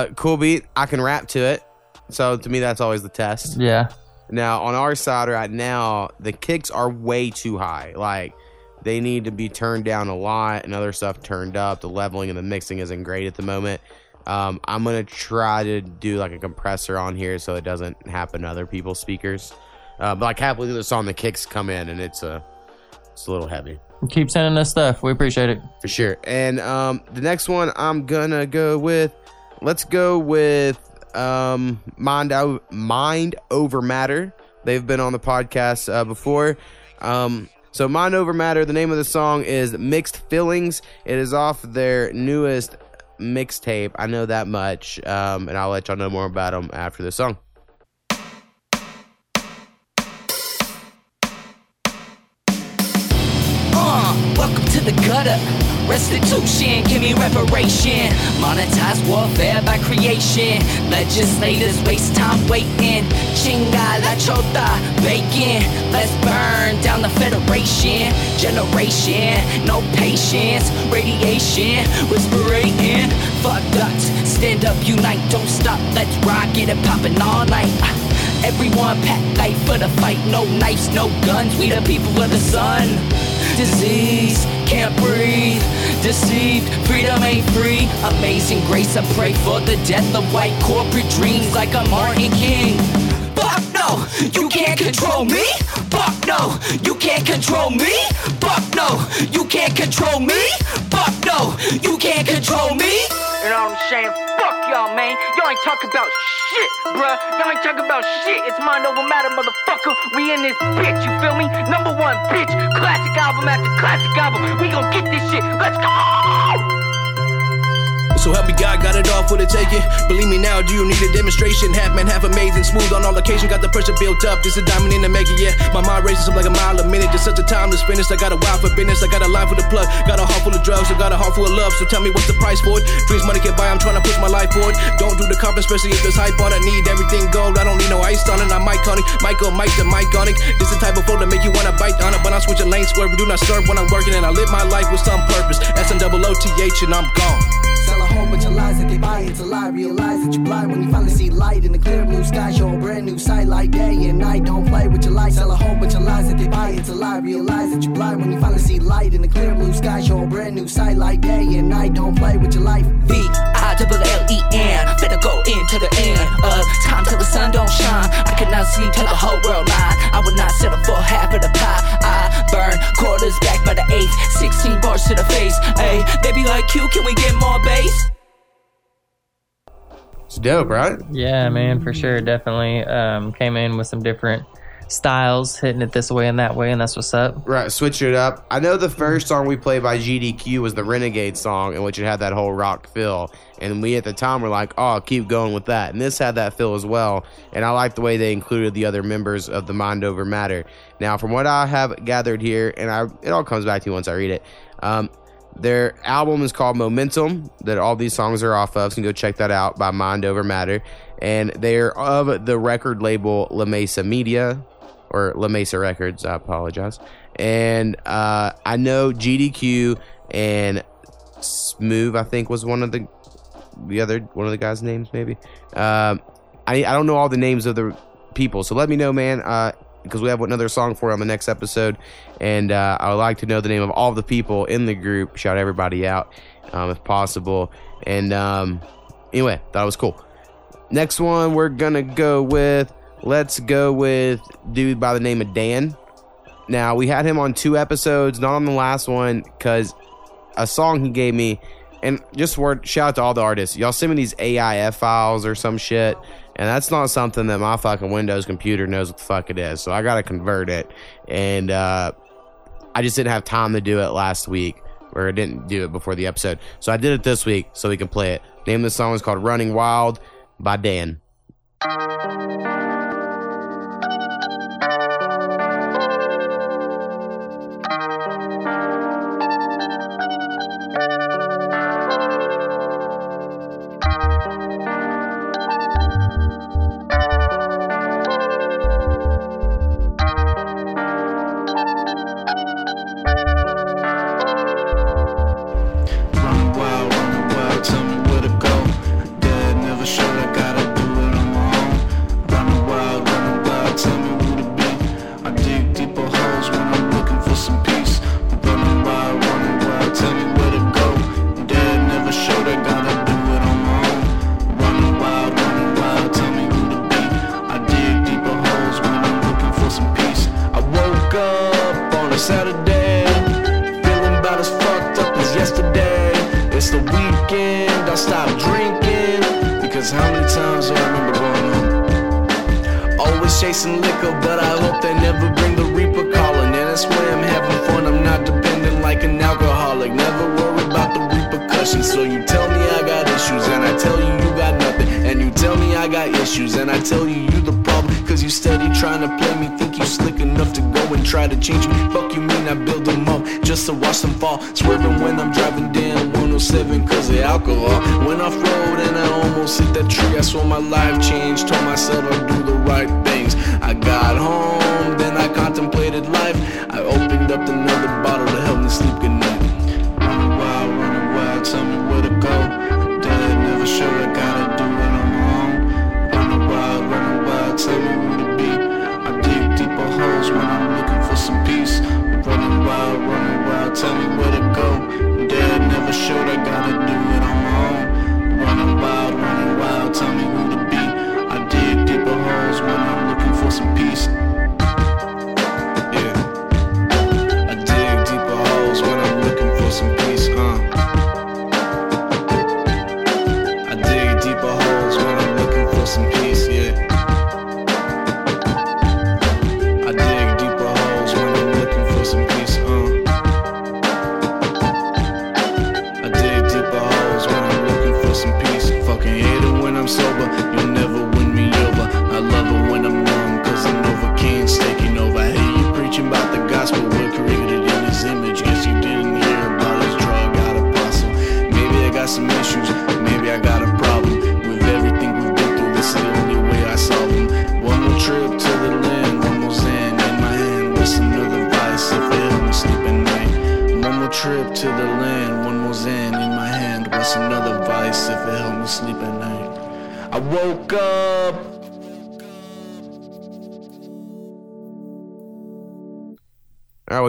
Uh, cool beat. I can rap to it. So to me, that's always the test. Yeah. Now on our side right now, the kicks are way too high. Like they need to be turned down a lot and other stuff turned up. The leveling and the mixing isn't great at the moment. Um, I'm gonna try to do like a compressor on here so it doesn't happen to other people's speakers. Uh, but like halfway through the song, the kicks come in and it's a it's a little heavy Keep sending us stuff. We appreciate it. for sure. And um, the next one I'm gonna go with. Let's go with um, mind out, mind over matter. They've been on the podcast uh, before. Um, so mind over matter. The name of the song is Mixed Feelings. It is off their newest mixtape. I know that much, um, and I'll let y'all know more about them after the song. Uh, welcome to the gutter. Restitution, give me reparation. Monetize warfare by creation. Legislators waste time waiting. Chinga la chota, bacon. Let's burn down the federation. Generation, no patience. Radiation, whispering. Fuck ducks, stand up, unite, don't stop. Let's rock it and poppin' all night. Everyone pack light for the fight. No knives, no guns. We the people of the sun. Disease, can't breathe. Deceived, freedom ain't free. Amazing grace, I pray for the death of white corporate dreams like a Martin King. You can't control me. Fuck no, you can't control me. Fuck no, you can't control me. Fuck no, you can't control me. You know what I'm saying? Fuck y'all, man. Y'all ain't talking about shit, bruh. Y'all ain't talking about shit. It's mind over matter, motherfucker. We in this bitch, you feel me? Number one, bitch. Classic album after classic album. We gon' get this shit. Let's go! So help me God, got it all for the taking. Believe me now, do you need a demonstration? Half man, half amazing, smooth on all occasion. Got the pressure built up. This a diamond in the mega, yeah. My mind races up like a mile a minute. Just such a timeless finish. I got a wild for business. I got a line for the plug. Got a heart full of drugs. I got a heart full of love. So tell me what's the price for it? Dreams money can buy. I'm trying to push my life forward. Don't do the comp, especially if there's hype on it. Need everything gold. I don't need no ice on it. I'm iconic. Michael, Mike, the Myconic. This the type of flow that make you wanna bite on it. But I'm switching lanes, swerve. Do not serve when I'm working, and I live my life with some purpose. S double and I'm gone. It's a lie. Realize that you're blind when you finally see light in the clear blue sky. Show a brand new sight like day and night. Don't play with your life. Sell a whole bunch of lies that they buy. It's a lie. Realize that you're blind when you finally see light in the clear blue sky. Show a brand new sight like day and night. Don't play with your life. V I double L E N. Finna go into the end of time till the sun don't shine. I cannot see till the whole world line. I would not settle for half of the pie. I burn quarters back by the eighth. 16 bars to the face. Hey, they be like, Q, can we get more bass? It's dope, right? Yeah, man, for sure. Definitely um, came in with some different styles, hitting it this way and that way, and that's what's up. Right, switch it up. I know the first song we played by GDQ was the Renegade song, in which it had that whole rock feel. And we at the time were like, oh, keep going with that. And this had that feel as well. And I like the way they included the other members of the Mind Over Matter. Now, from what I have gathered here, and I it all comes back to you once I read it. Um, their album is called Momentum, that all these songs are off of. So you can go check that out by Mind Over Matter. And they're of the record label La Mesa Media, or La Mesa Records. I apologize. And uh, I know GDQ and Smooth, I think, was one of the the other one of the guys' names, maybe. Um, I I don't know all the names of the people, so let me know, man. Uh, because we have another song for on the next episode, and uh, I would like to know the name of all the people in the group. Shout everybody out, um, if possible. And um, anyway, that was cool. Next one, we're gonna go with. Let's go with dude by the name of Dan. Now we had him on two episodes, not on the last one, because a song he gave me, and just word shout out to all the artists. Y'all send me these AIF files or some shit, and that's not something that my fucking Windows computer knows what the fuck it is. So I gotta convert it, and uh, I just didn't have time to do it last week, or I didn't do it before the episode. So I did it this week so we can play it. Name of the song is called "Running Wild" by Dan. to watch them fall. Swerving when I'm driving down 107 cause of alcohol. When off road and I almost hit that tree, I saw my life change. Told myself I'd do the right things. I got home, then I contemplated life.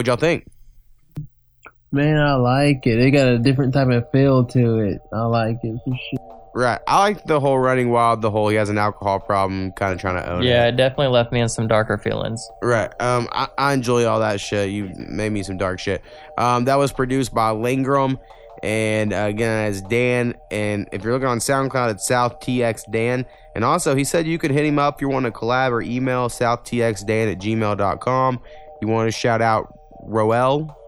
What y'all think? Man, I like it. It got a different type of feel to it. I like it for sure. Right. I like the whole running wild, the whole he has an alcohol problem, kind of trying to own yeah, it. it definitely left me in some darker feelings. Right. Um, I, I enjoy all that shit. You made me some dark shit. Um, that was produced by Lingram. And uh, again, as Dan. And if you're looking on SoundCloud, it's SouthTXDan. And also, he said you could hit him up if you want to collab or email southtxdan at gmail.com. You want to shout out Roel.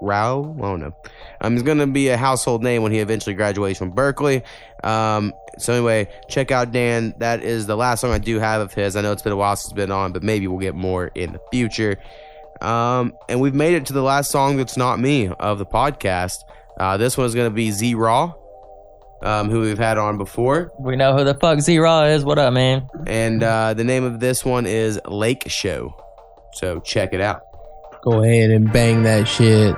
Rao, I don't know. Um, he's going to be a household name when he eventually graduates from Berkeley. Um, so anyway, check out Dan. That is the last song I do have of his. I know it's been a while since it's been on, but maybe we'll get more in the future. Um, and we've made it to the last song that's not me of the podcast. Uh, this one is going to be Z Raw, um, who we've had on before. We know who the fuck Z Raw is. What up, man? And uh, the name of this one is Lake Show. So check it out. Go ahead and bang that shit.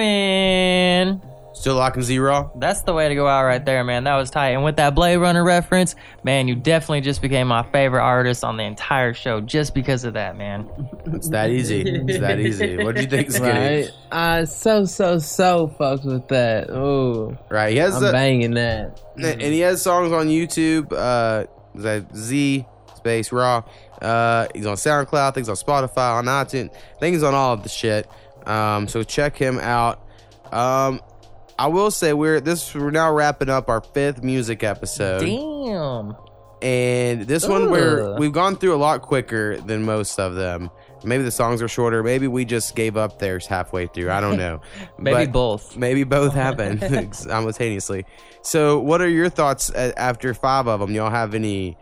Man. Still locking zero. That's the way to go out right there, man. That was tight. And with that Blade Runner reference, man, you definitely just became my favorite artist on the entire show just because of that, man. It's that easy. It's that easy. What do you think, Skinny? Right? I so so so fucks with that. Ooh, Right. He has I'm the- banging that. and he has songs on YouTube. Uh, that Z space raw. Uh, he's on SoundCloud. Things on Spotify, on iTunes. I think on all of the shit. Um, so check him out. Um, I will say we're this we're now wrapping up our fifth music episode. Damn. And this one we're we've gone through a lot quicker than most of them. Maybe the songs are shorter. Maybe we just gave up theirs halfway through. I don't know. Maybe But both. Maybe both happen simultaneously. So, what are your thoughts after five of them? Y'all have any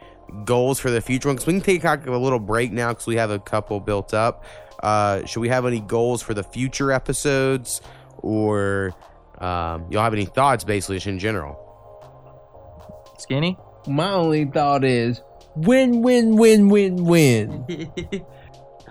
goals for the future one? Because we can take a little break now because we have a couple built up. Uh, should we have any goals for the future episodes, or um, y'all have any thoughts, basically, just in general? Skinny? My only thought is win, win, win, win, win.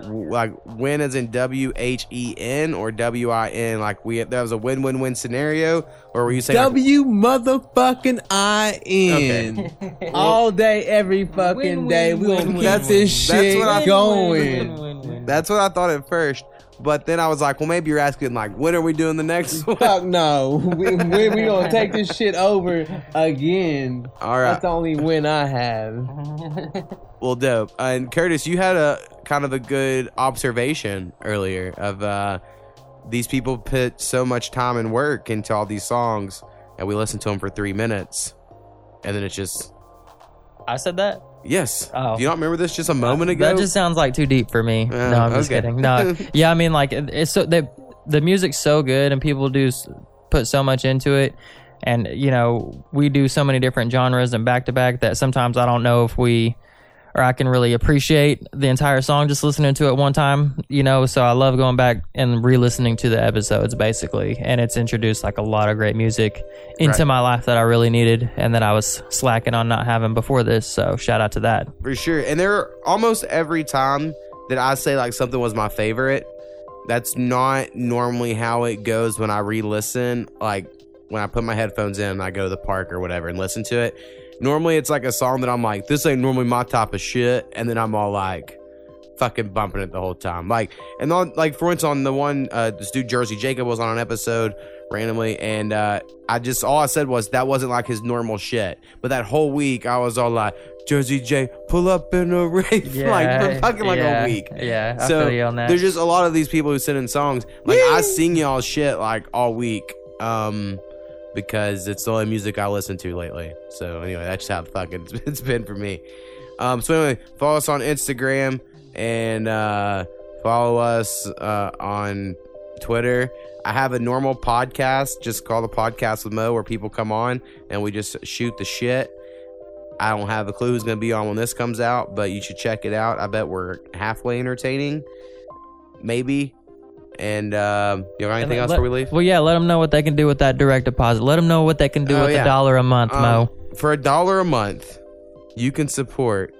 like win as in W H E N or W I N? Like we that was a win win win scenario, or were you saying like- W motherfucking I N. Okay. All day, every fucking day. We gonna keep That's this that's shit what I- going. That's what I thought at first, but then I was like, well, maybe you're asking like, when are we doing the next one? Fuck no. We, we, we gonna take this shit over again. All right. That's the only win I have. Well, dope. Uh, and Curtis, you had a kind of a good observation earlier of uh, these people put so much time and work into all these songs, and we listen to them for three minutes, and then it's just I said that? Yes. Oh. Do you not remember this just a moment ago? That just sounds like too deep for me. Uh, no, I'm just okay. kidding. No, yeah, I mean, like it's so the the music's so good, and people do put so much into it, and you know we do so many different genres and back to back that sometimes I don't know if we or I can really appreciate the entire song just listening to it one time. You know, so I love going back and re-listening to the episodes basically, and it's introduced like a lot of great music into Right. my life that I really needed, and that I was slacking on not having before this. So shout out to that. For sure. And there almost every time that I say like something was my favorite, that's not normally how it goes when I re-listen. Like when I put my headphones in and I go to the park or whatever and listen to it. Normally it's like a song that I'm like, this ain't normally my type of shit, and then I'm all like fucking bumping it the whole time. Like and on like for instance on the one uh this dude Jersey Jacob was on an episode randomly and uh I just all I said was that wasn't like his normal shit. But that whole week I was all like Jersey J pull up in a rave like for fucking like yeah, a week. Yeah, I so feel you on that. there's just a lot of these people who send in songs. Like I sing y'all shit like all week. Um because it's the only music I listen to lately. So anyway, that's how fucking it's been for me. Um, so anyway, follow us on Instagram and uh, follow us uh, on Twitter. I have a normal podcast, just called the podcast with Mo, where people come on and we just shoot the shit. I don't have a clue who's going to be on when this comes out, but you should check it out. I bet we're halfway entertaining, maybe. And um, you got anything else Let- before we leave? Well, yeah, let them know what they can do with that direct deposit. Let them know what they can do Oh, with yeah. a dollar a month, Um, Mo. For a dollar a month, you can support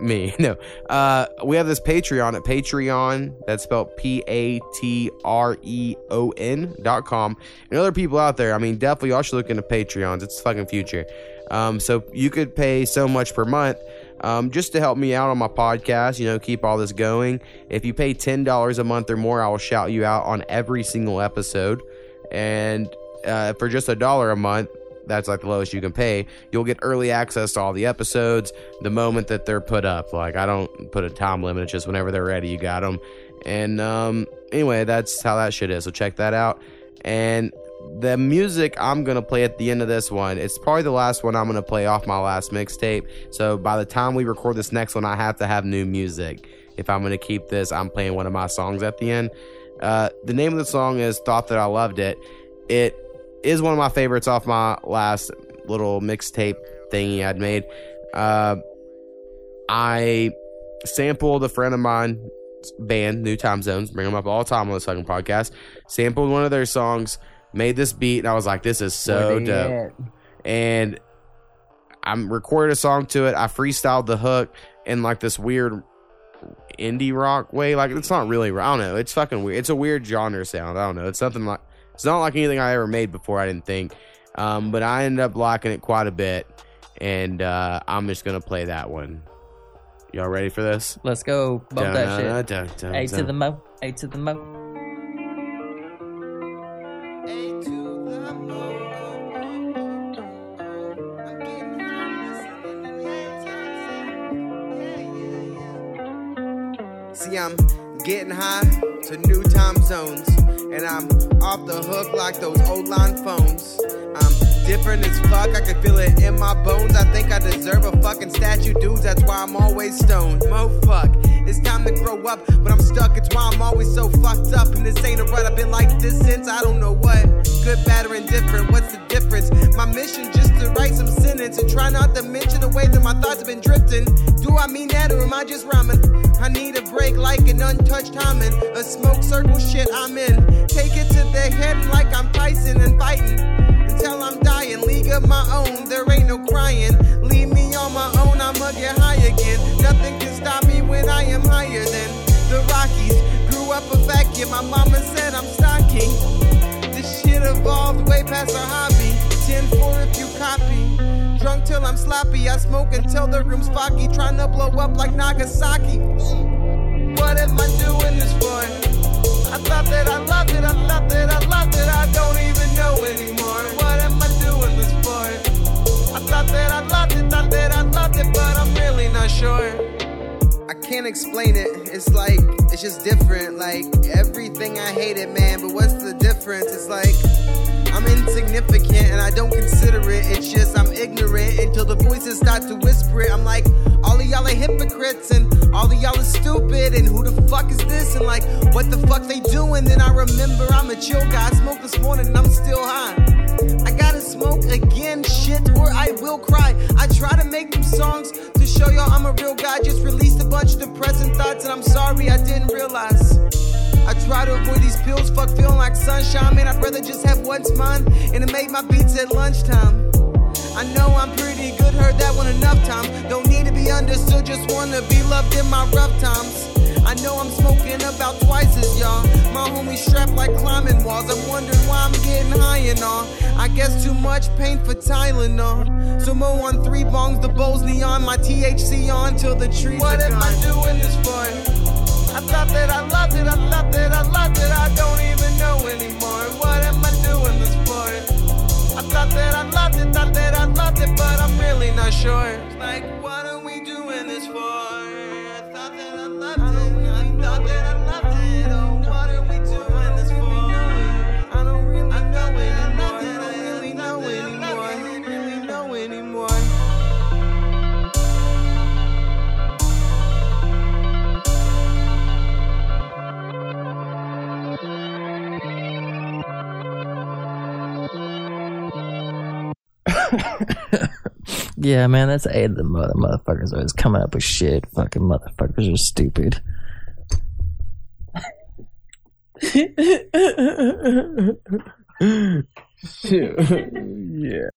me. No, uh, we have this Patreon at Patreon. That's spelled P A T R E O N dot com. And other people out there, I mean, definitely y'all should look into Patreons. It's the fucking future. Um, so you could pay so much per month. Um, just to help me out on my podcast, you know, keep all this going. If you pay ten dollars a month or more, I will shout you out on every single episode. and uh, for just a dollar a month. That's like the lowest you can pay. You'll get early access to all the episodes the moment that they're put up. Like I don't put a time limit; it's just whenever they're ready, you got them. And um, anyway, that's how that shit is. So check that out. And the music I'm gonna play at the end of this one, it's probably the last one I'm gonna play off my last mixtape. So by the time we record this next one, I have to have new music. If I'm gonna keep this, I'm playing one of my songs at the end. Uh, the name of the song is "Thought That I Loved It." It is one of my favorites off my last little mixtape thingy I'd made. Uh, I sampled a friend of mine band, New Time Zones, bring them up all the time on the second podcast. Sampled one of their songs, made this beat, and I was like, this is so dope. And I'm recorded a song to it. I freestyled the hook in like this weird indie rock way. Like it's not really. I don't know. It's fucking weird. It's a weird genre sound. I don't know. It's something like. It's not like anything I ever made before. I didn't think. Um, but I ended up liking it quite a bit, and uh, I'm just gonna play that one. Y'all ready for this? Let's go. Bump that shit. Dun, dun, dun, A to the mo. A to the mo. See, I'm getting high to new time zones, and I'm off the hook like those old line phones. I'm different as fuck, I can feel it in my bones. I think I deserve a fucking statue, dudes. That's why I'm always stoned. Mo fuck, it's time to grow up, but I'm stuck. It's why I'm always so fucked up. And this ain't a rut, I've been like this since I don't know what. Good, bad, or indifferent, what's the difference? My mission just to write some sentence and try not to mention the way that my thoughts have been drifting. Do I mean that or am I just rhyming? I need a break like an untouched hymen. A smoke circle shit I'm in. Take it to the head like I'm Tyson and fighting. Until I'm dying, league of my own, there ain't no crying. Leave me on my own, I'ma get high again. Nothing can stop me when I am higher than the Rockies. Grew up a vacuum, my mama said I'm stocking. This shit evolved way past a hobby. 10 4 if you copy. Drunk till I'm sloppy, I smoke until the room's foggy. Trying to blow up like Nagasaki. What am I doing this for? I thought that I loved it, I thought that I loved it, I don't even know anymore. What am I doing this for? I thought that I loved it, thought that I loved it, but I'm really not sure. I can't explain it. It's like it's just different. Like everything I hated, man. But what's the difference? It's like I'm insignificant and I don't consider it. It's just I'm ignorant until the voices start to whisper it. I'm like, all of y'all are hypocrites and all of y'all are stupid. And who the fuck is this? And like, what the fuck they doing? Then I remember I'm a chill guy. I smoked this morning and I'm still high. I gotta smoke again, shit, or I will cry. I try to make them songs to show y'all I'm a real guy. Just released a bunch of depressing thoughts, and I'm sorry I didn't realize. I try to avoid these pills, fuck feeling like sunshine. Man, I'd rather just have what's mine and to make my beats at lunchtime. I know I'm pretty good, heard that one enough times. Don't need to be understood, just wanna be loved in my rough times. I know I'm smoking about twice as y'all. My homies strapped like climbing walls. I'm wondering why I'm getting high and all. I guess too much pain for Tylenol. So mo on three bongs, the bowls neon, my THC on till the trees. What am I doing this for? I thought that I loved it, I thought that I loved it, I don't even know anymore. What am I doing this for? I thought that I loved it, thought that I loved it, but I'm really not sure. Like, what Yeah, man, that's A the mother. Motherfuckers always coming up with shit. Fucking motherfuckers are stupid. yeah.